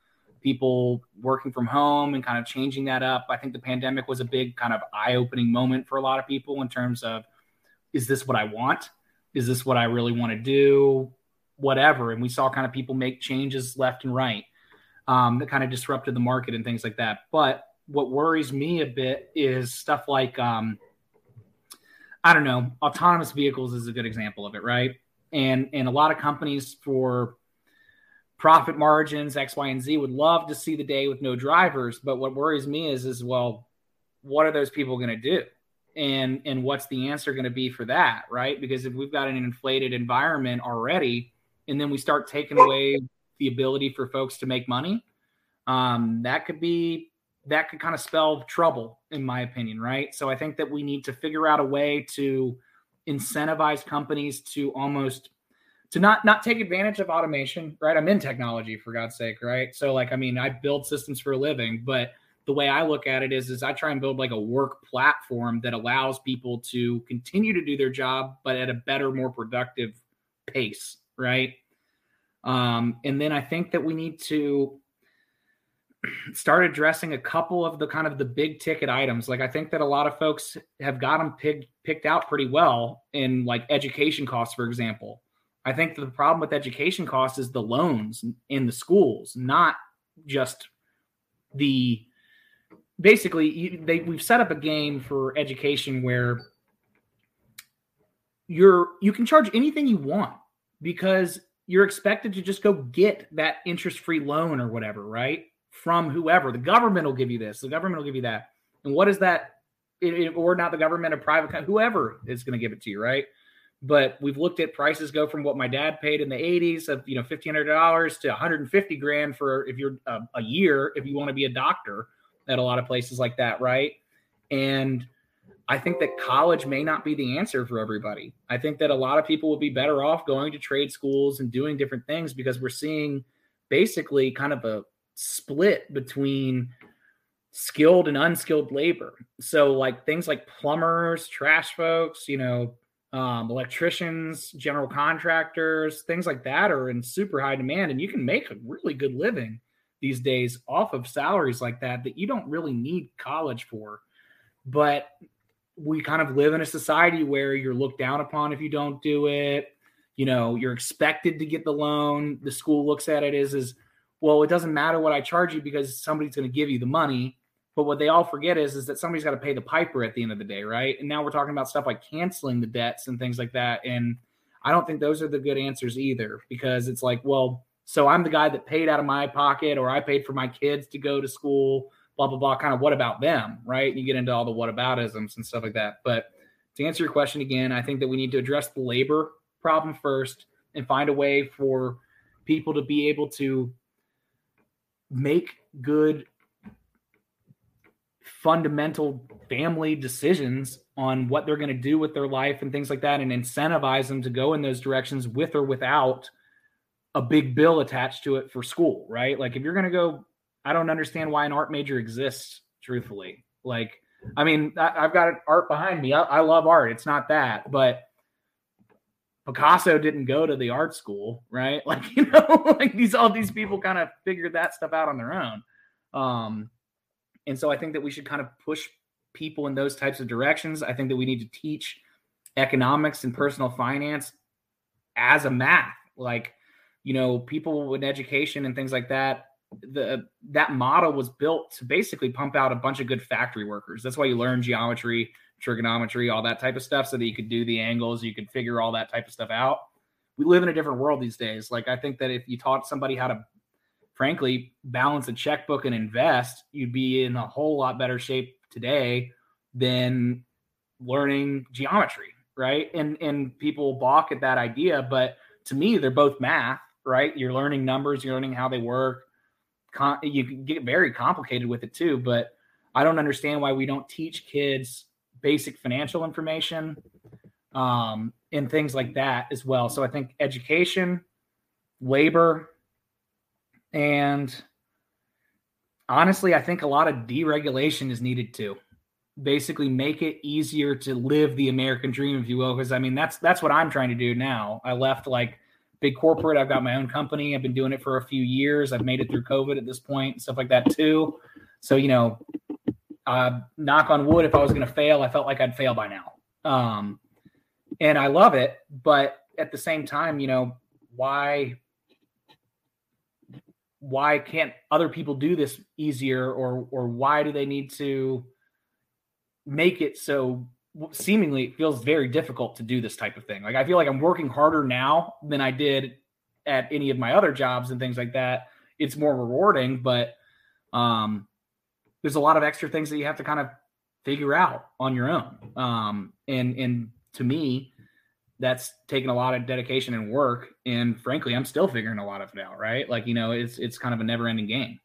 People working from home and kind of changing that up. I think the pandemic was a big kind of eye opening moment for a lot of people in terms of, is this what I want? Is this what I really want to do? whatever. And we saw kind of people make changes left and right um, that kind of disrupted the market and things like that. But what worries me a bit is stuff like, um, I don't know, autonomous vehicles is a good example of it, right? And and a lot of companies for profit margins X, Y, and Z would love to see the day with no drivers. But what worries me is, is well, what are those people going to do? And and what's the answer going to be for that, right? Because if we've got an inflated environment already, and then we start taking away the ability for folks to make money, um, that could be that could kind of spell trouble, in my opinion, right? So I think that we need to figure out a way to incentivize companies to almost to not not take advantage of automation, right? I'm in technology for God's sake, right? So like I mean, I build systems for a living, but the way I look at it is is I try and build like a work platform that allows people to continue to do their job but at a better, more productive pace, right? Um, and then I think that we need to start addressing a couple of the kind of the big ticket items. Like I think that a lot of folks have got them picked picked out pretty well in like education costs, for example. I think the problem with education costs is the loans in the schools, not just the basically they we've set up a game for education where you're you can charge anything you want because you're expected to just go get that interest free loan or whatever, right? From whoever. The government will give you this, the government will give you that. And what is that? It, it, or not the government, or private, whoever is going to give it to you, right? But we've looked at prices go from what my dad paid in the 80s of you know $1,500 to 150 grand for if you're a, a year if you want to be a doctor at a lot of places like that, right? And I think that college may not be the answer for everybody. I think that a lot of people would be better off going to trade schools and doing different things because we're seeing basically kind of a split between skilled and unskilled labor. So like things like plumbers, trash folks, you know, um, electricians, general contractors, things like that are in super high demand, and you can make a really good living these days off of salaries like that that you don't really need college for. But we kind of live in a society where you're looked down upon if you don't do it. You know, you're expected to get the loan. The school looks at it as, is well, it doesn't matter what I charge you because somebody's going to give you the money. But what they all forget is, is that somebody's got to pay the piper at the end of the day, right? And now we're talking about stuff like canceling the debts and things like that. And I don't think those are the good answers either, because it's like, well, so I'm the guy that paid out of my pocket, or I paid for my kids to go to school blah blah blah kind of what about them right? And you get into all the what aboutisms and stuff like that. But to answer your question again i think that we need to address the labor problem first and find a way for people to be able to make good fundamental family decisions on what they're going to do with their life and things like that and incentivize them to go in those directions with or without a big bill attached to it for school right like if you're going to go I don't understand why an art major exists, truthfully. Like, I mean, I, have got art behind me. I, I love art. It's not that, but Picasso didn't go to the art school, right? Like, you know, like these all these people kind of figured that stuff out on their own. Um, and so I think that we should kind of push people in those types of directions. I think that we need to teach economics and personal finance as a math. Like, you know, people in education and things like that the that model was built to basically pump out a bunch of good factory workers. That's why you learn geometry, trigonometry, all that type of stuff, so that you could do the angles, you could figure all that type of stuff out. We live in a different world these days. Like I think that if you taught somebody how to, frankly, balance a checkbook and invest, you'd be in a whole lot better shape today than learning geometry, right? And and people balk at that idea, but to me, they're both math, right? You're learning numbers, you're learning how they work you can get very complicated with it too. But I don't understand why we don't teach kids basic financial information um, and things like that as well. So I think education, labor, and honestly, I think a lot of deregulation is needed too. Basically, make it easier to live the American dream, if you will. Because I mean, that's that's what I'm trying to do now. I left like big corporate. I've got my own company. I've been doing it for a few years. I've made it through COVID at this point, stuff like that too. So you know, uh, knock on wood, if I was going to fail, I felt like I'd fail by now. Um, and I love it, but at the same time, you know, why why can't other people do this easier or or why do they need to make it so seemingly it feels very difficult to do this type of thing. Like i feel like i'm working harder now than i did at any of my other jobs and things like that. It's more rewarding but um there's a lot of extra things that you have to kind of figure out on your own. Um and and to me that's taken a lot of dedication and work. And frankly i'm still figuring a lot of it out right? Like you know it's it's kind of a never ending game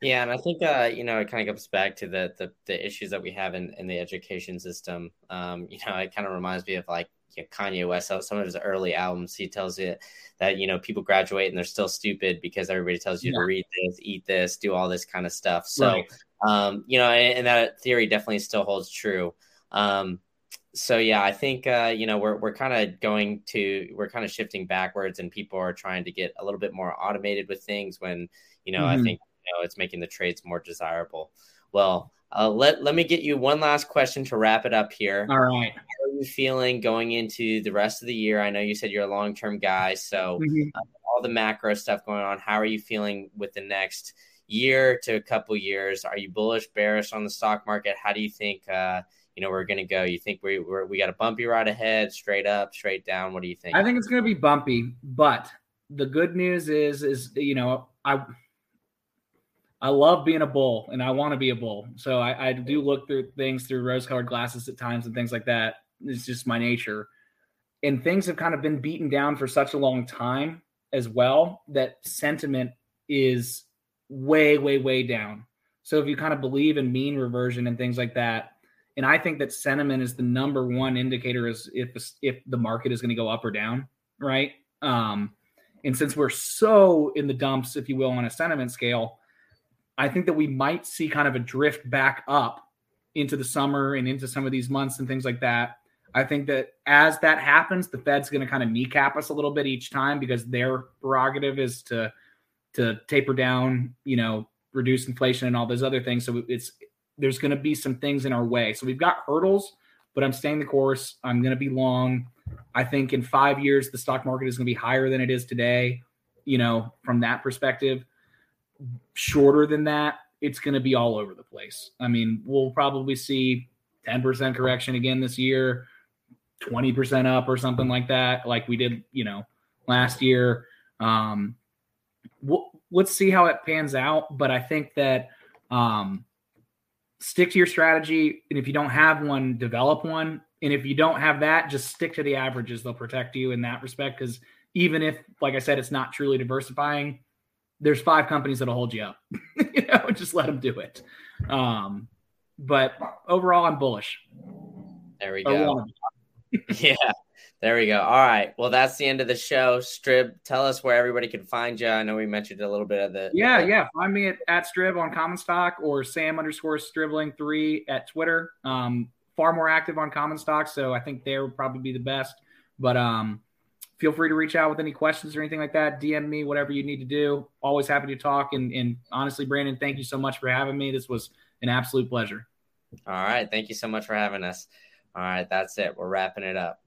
yeah and i think uh you know it kind of goes back to the the, the issues that we have in, in the education system um you know it kind of reminds me of like you know, Kanye West, some of his early albums, he tells you that you know people graduate and they're still stupid because everybody tells you yeah. to read this, eat this, do all this kind of stuff. So, right. um, you know, and, and, that theory definitely still holds true. Um, so yeah, I think uh, you know we're we're kind of going to we're kind of shifting backwards, and people are trying to get a little bit more automated with things. When you know, mm-hmm. I think you know it's making the trades more desirable. Well, uh, let let me get you one last question to wrap it up here. All right, how are you feeling going into the rest of the year? I know you said you're a long term guy, so mm-hmm. uh, all the macro stuff going on. How are you feeling with the next year to a couple years? Are you bullish, bearish on the stock market? How do you think? Uh, you know we're going to go? You think we we're, we got a bumpy ride ahead, straight up, straight down? What do you think? I think it's going to be bumpy, but the good news is is you know I I love being a bull and I want to be a bull. So I, I do look through things through rose colored glasses at times and things like that. It's just my nature. And things have kind of been beaten down for such a long time as well that sentiment is way, way, way down. So if you kind of believe in mean reversion and things like that, and I think that sentiment is the number one indicator is if if the market is going to go up or down, right? Um, and since we're so in the dumps, if you will, on a sentiment scale, I think that we might see kind of a drift back up into the summer and into some of these months and things like that. I think that as that happens, the Fed's going to kind of kneecap us a little bit each time because their prerogative is to to taper down, you know, reduce inflation and all those other things. So it's there's going to be some things in our way. So we've got hurdles, but I'm staying the course. I'm going to be long. I think in five years, the stock market is going to be higher than it is today, you know, from that perspective. Shorter than that, it's going to be all over the place. I mean, we'll probably see 10% correction again this year, 20% up or something like that, like we did, you know, last year. Um, we'll, let's see how it pans out. But I think that, um, stick to your strategy. And if you don't have one, develop one. And if you don't have that, just stick to the averages. They'll protect you in that respect. Because even if, like I said, it's not truly diversifying, there's five companies that'll hold you up. you know, just let them do it. Um, but overall, I'm bullish. There we go. yeah. There we go. All right. Well, that's the end of the show. Strib, tell us where everybody can find you. I know we mentioned a little bit of the. Yeah, yeah. Find me at, at Strib on Common Stock or Sam underscore Stribling three at Twitter. Um, far more active on Common Stock, so I think there would probably be the best. But um, feel free to reach out with any questions or anything like that. DM me, whatever you need to do. Always happy to talk. And, and honestly, Brandon, thank you so much for having me. This was an absolute pleasure. All right. Thank you so much for having us. All right. That's it. We're wrapping it up.